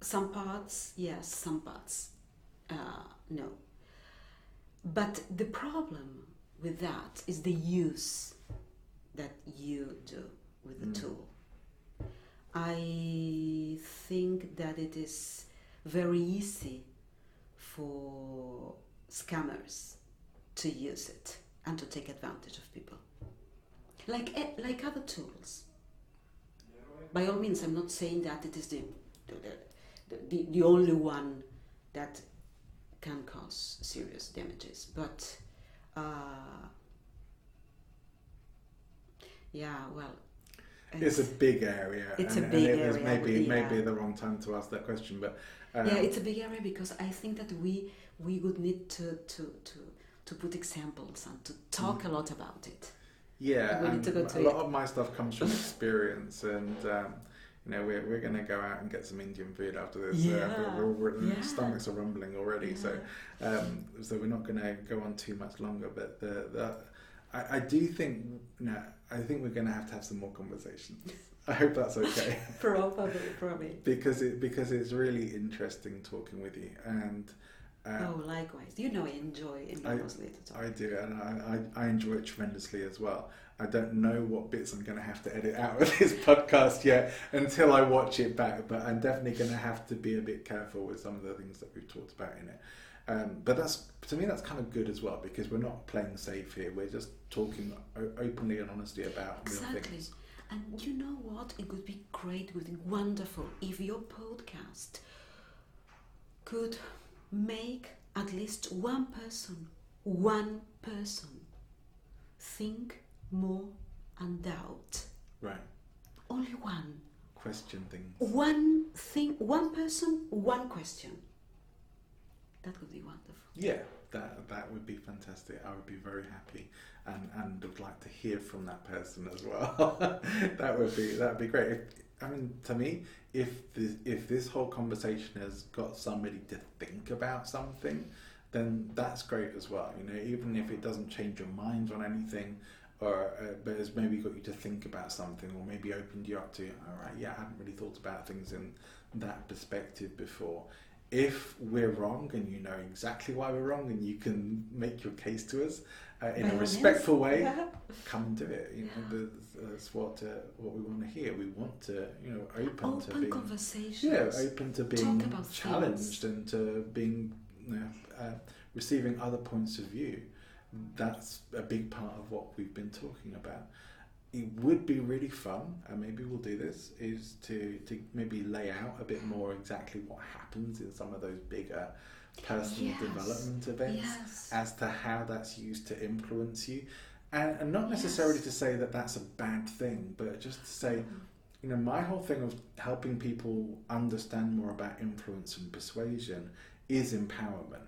some parts, yes, some parts, uh, no. But the problem with that is the use that you do with the Mm. tool. I think that it is very easy for scammers to use it and to take advantage of people. Like eh, like other tools. By all means, I'm not saying that it is the the, the, the only one that can cause serious damages, but uh, yeah, well, It's a big area. It's and, a big and it area, maybe yeah. maybe the wrong time to ask that question, but um, yeah, it's a big area because I think that we we would need to to to, to put examples and to talk a lot about it. Yeah, We need and to go a lot it. of my stuff comes from experience, and um, you know we're we're going to go out and get some Indian food after this. Uh, Yeah, we're, we're, we're, yeah. Stomachs are rumbling already, so um, so we're not going to go on too much longer. But the, the I, I do think no, I think we're going to have to have some more conversations. I hope that's okay. [laughs] probably, probably. because it because it's really interesting talking with you and uh, oh, likewise. You know, I enjoy talk. I do and I, I, I enjoy it tremendously as well I don't know what bits I'm going to have to edit out of [laughs] this podcast yet until I watch it back but I'm definitely going to have to be a bit careful with some of the things that we've talked about in it um, but that's to me that's kind of good as well because we're not playing safe here we're just talking o- openly and honestly about real Exactly. things And you know what? It would be great, it would be wonderful if your podcast could make at least one person, one person, think more and doubt. right Only one. question things One thing, one person, one question. That would be wonderful. Yeah, that that would be fantastic. I would be very happy, and and would like to hear from that person as well. [laughs] that would be that would be great. If, I mean, to me, if this if this whole conversation has got somebody to think about something, then that's great as well. You know, even if it doesn't change your mind on anything, or uh, but has maybe got you to think about something, or maybe opened you up to, all right, yeah, I hadn't really thought about things in that perspective before. If we're wrong and you know exactly why we're wrong and you can make your case to us uh, in By a respectful way, Yeah. [laughs] come and do it. You know, that's, what uh, what we want to hear. We want to, you know, open, to Open being conversations. yeah, open to being challenged and to being you know, uh, receiving other points of view. That's a big part of what we've been talking about. It would be really fun, and maybe we'll do this, is to, to maybe lay out a bit more exactly what happens in some of those bigger personal Yes. development events Yes. as to how that's used to influence you. And, and not necessarily Yes. to say that that's a bad thing, but just to say, you know, my whole thing of helping people understand more about influence and persuasion is empowerment.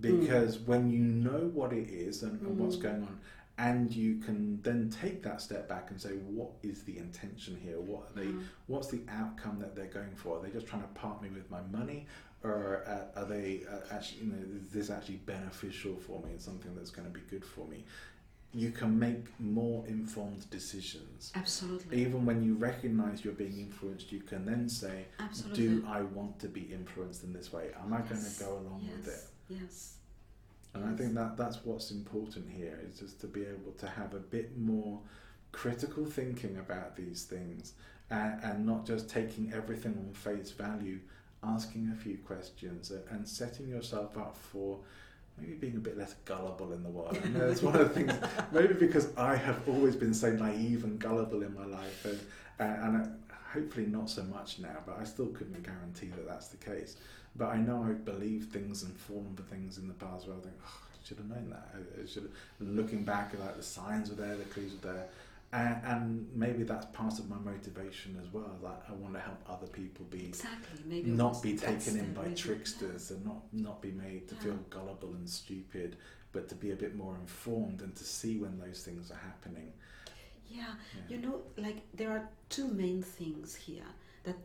Because when you know what it is and, and what's Mhm. going on, and you can then take that step back and say, what is the intention here? What are they? Mhm. What's the outcome that they're going for? Are they just trying to part me with my money, or uh, are they uh, actually, you know, is this actually beneficial for me and something that's going to be good for me? You can make more informed decisions. Absolutely. Even when you recognize you're being influenced, you can then say, Absolutely. Do I want to be influenced in this way? Am I going to go along with it? Yes. Yes. And I think that that's what's important here is just to be able to have a bit more critical thinking about these things and, and not just taking everything on face value, asking a few questions and, setting yourself up for maybe being a bit less gullible in the world. And that's one of the things, [laughs] maybe because I have always been so naive and gullible in my life and, and, and hopefully not so much now, but I still couldn't guarantee that that's the case. But I know I've believed things and fallen for things in the past where I think, oh, I should have known that. I, I should have, looking back, like the signs were there, the clues were there. And, and maybe that's part of my motivation as well. Like I want to help other people be Exactly. Maybe not be taken in by tricksters and not not be made to feel gullible and stupid, but to be a bit more informed and to see when those things are happening. Yeah. Yeah. You know, like there are two main things here that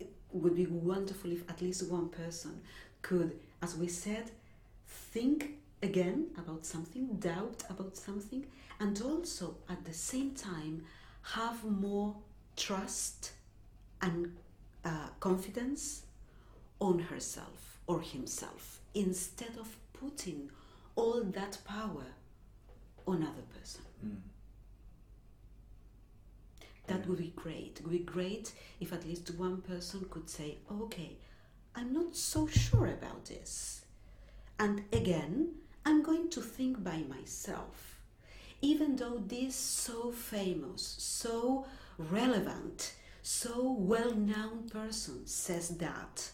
it would be wonderful if at least one person could, as we said, think again about something, doubt about something, and also at the same time have more trust and uh, confidence on herself or himself instead of putting all that power on other person. Mm. That Yeah. would be great. It would be great if at least one person could say, okay, I'm not so sure about this. And again, I'm going to think by myself. Even though this so famous, so relevant, so well known person says that,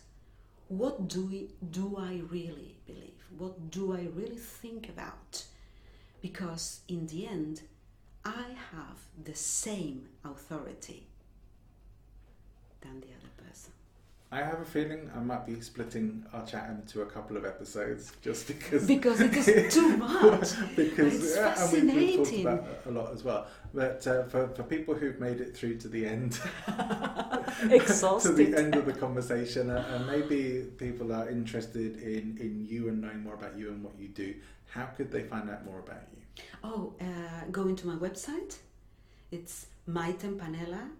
what do, we, do I really believe? What do I really think about? Because in the end, I have the same authority than the other. I have a feeling I might be splitting our chat into a couple of episodes just because Because it is [laughs] too much. because It's uh, and we've, we've talked fascinating. about a lot as well. But uh, for for people who've made it through to the end, exhausted [laughs] to the end of the conversation, uh, and maybe people are interested in in you and knowing more about you and what you do. How could they find out more about you? Oh, uh, go into my website. It's mytempanella.com,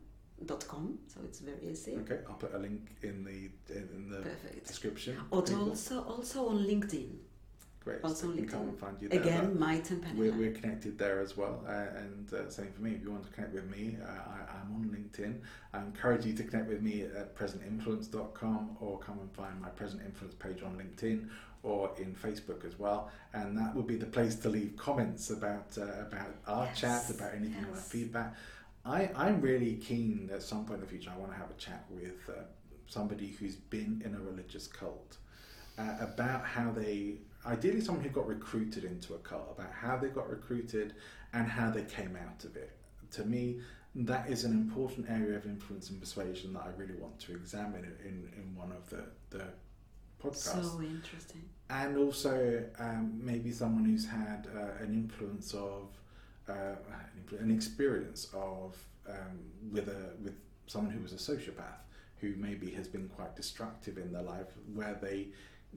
so it's very easy. Okay, I'll put a link in the in the Perfect. description. Or also, also on LinkedIn. Great, also so can come and find you there. Again, But- My We're, we're connected there as well, uh, and uh, same for me. If you want to connect with me, uh, I, I'm on LinkedIn. I encourage you to connect with me at presentinfluence.com or come and find my Present Influence page on LinkedIn or in Facebook as well. And that would be the place to leave comments about uh, about our Yes, chat, about anything, yes. feedback. I, I'm really keen at some point in the future. I want to have a chat with uh, somebody who's been in a religious cult uh, about how they ideally someone who got recruited into a cult about how they got recruited and how they came out of it to me that is an important area of influence and persuasion that i really want to examine in, in one of the, the podcasts So interesting. and also um, maybe someone who's had uh, an influence of uh, an experience of um, with a with someone who was a sociopath who maybe has been quite destructive in their life where they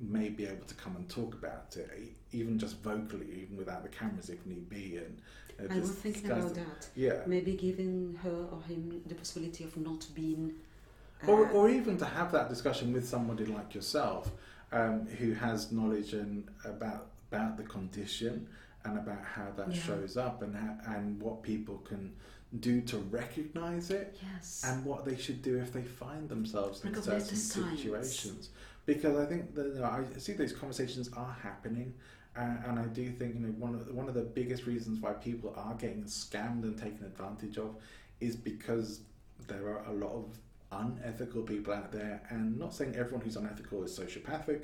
may be able to come and talk about it even just vocally even without the cameras if need be and uh, I was thinking about that. yeah Maybe giving her or him the possibility of not being. uh, or, or even to have that discussion with somebody like yourself um, who has knowledge and about about the condition and about how that Yeah. shows up and how, and what people can do to recognize it yes. and what they should do if they find themselves in certain the situations because I think that you know, I see those conversations are happening uh, and I do think you know one of the, one of the biggest reasons why people are getting scammed and taken advantage of is because there are a lot of unethical people out there and not saying everyone who's unethical is sociopathic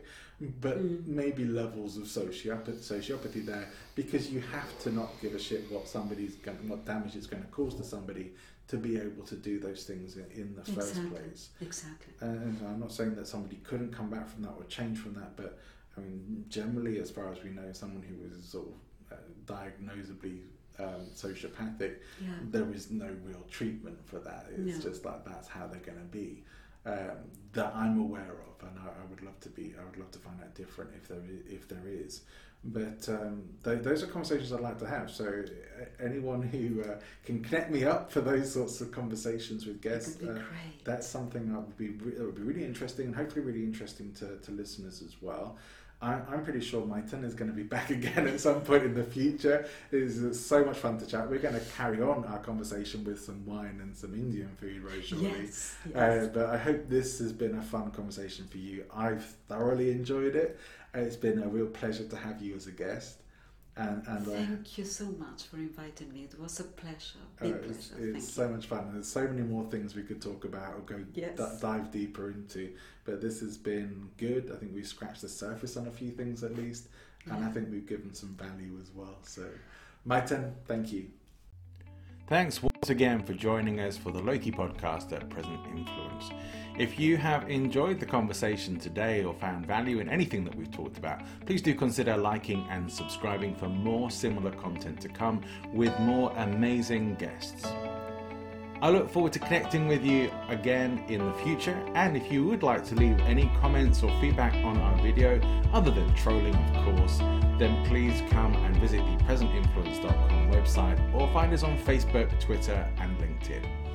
but Mm. maybe levels of sociopathy, sociopathy there because you have to not give a shit what somebody's going what damage is going to cause to somebody to be able to do those things in, in the first place exactly. and I'm not saying that somebody couldn't come back from that or change from that, but I mean, generally, as far as we know, someone who is sort of uh, diagnosably um, sociopathic, Yeah. there is no real treatment for that. It's No. just like that's how they're going to be. Um, that I'm aware of, and I, I would love to be. I would love to find out different if there is, if there is. But um, th- those are conversations I'd like to have. So uh, anyone who uh, can connect me up for those sorts of conversations with guests, uh, that's something that would be re- that would be really interesting and hopefully really interesting to, to listeners as well. I, I'm pretty sure my turn is going to be [laughs] back again at some point in the future. It is uh, so much fun to chat. We're going to carry on our conversation with some wine and some Indian food, shortly. yes. yes. Uh, but I hope this has been a fun conversation for you. I've thoroughly enjoyed it. It's been a real pleasure to have you as a guest. And, and uh, Thank you so much for inviting me. It was a pleasure. Uh, Big it's pleasure. Thank it's you. so much fun. and There's so many more things we could talk about or go Yes. d- dive deeper into. But this has been good. I think we've scratched the surface on a few things at least, and I think we've given some value as well. So, Maiten, thank you. Thanks once again for joining us for the Loki podcast at Present Influence. If you have enjoyed the conversation today or found value in anything that we've talked about, please do consider liking and subscribing for more similar content to come with more amazing guests. I look forward to connecting with you again in the future. And if you would like to leave any comments or feedback on our video, other than trolling, of course, then please come and visit the presentinfluence.com website or find us on Facebook, Twitter, and LinkedIn.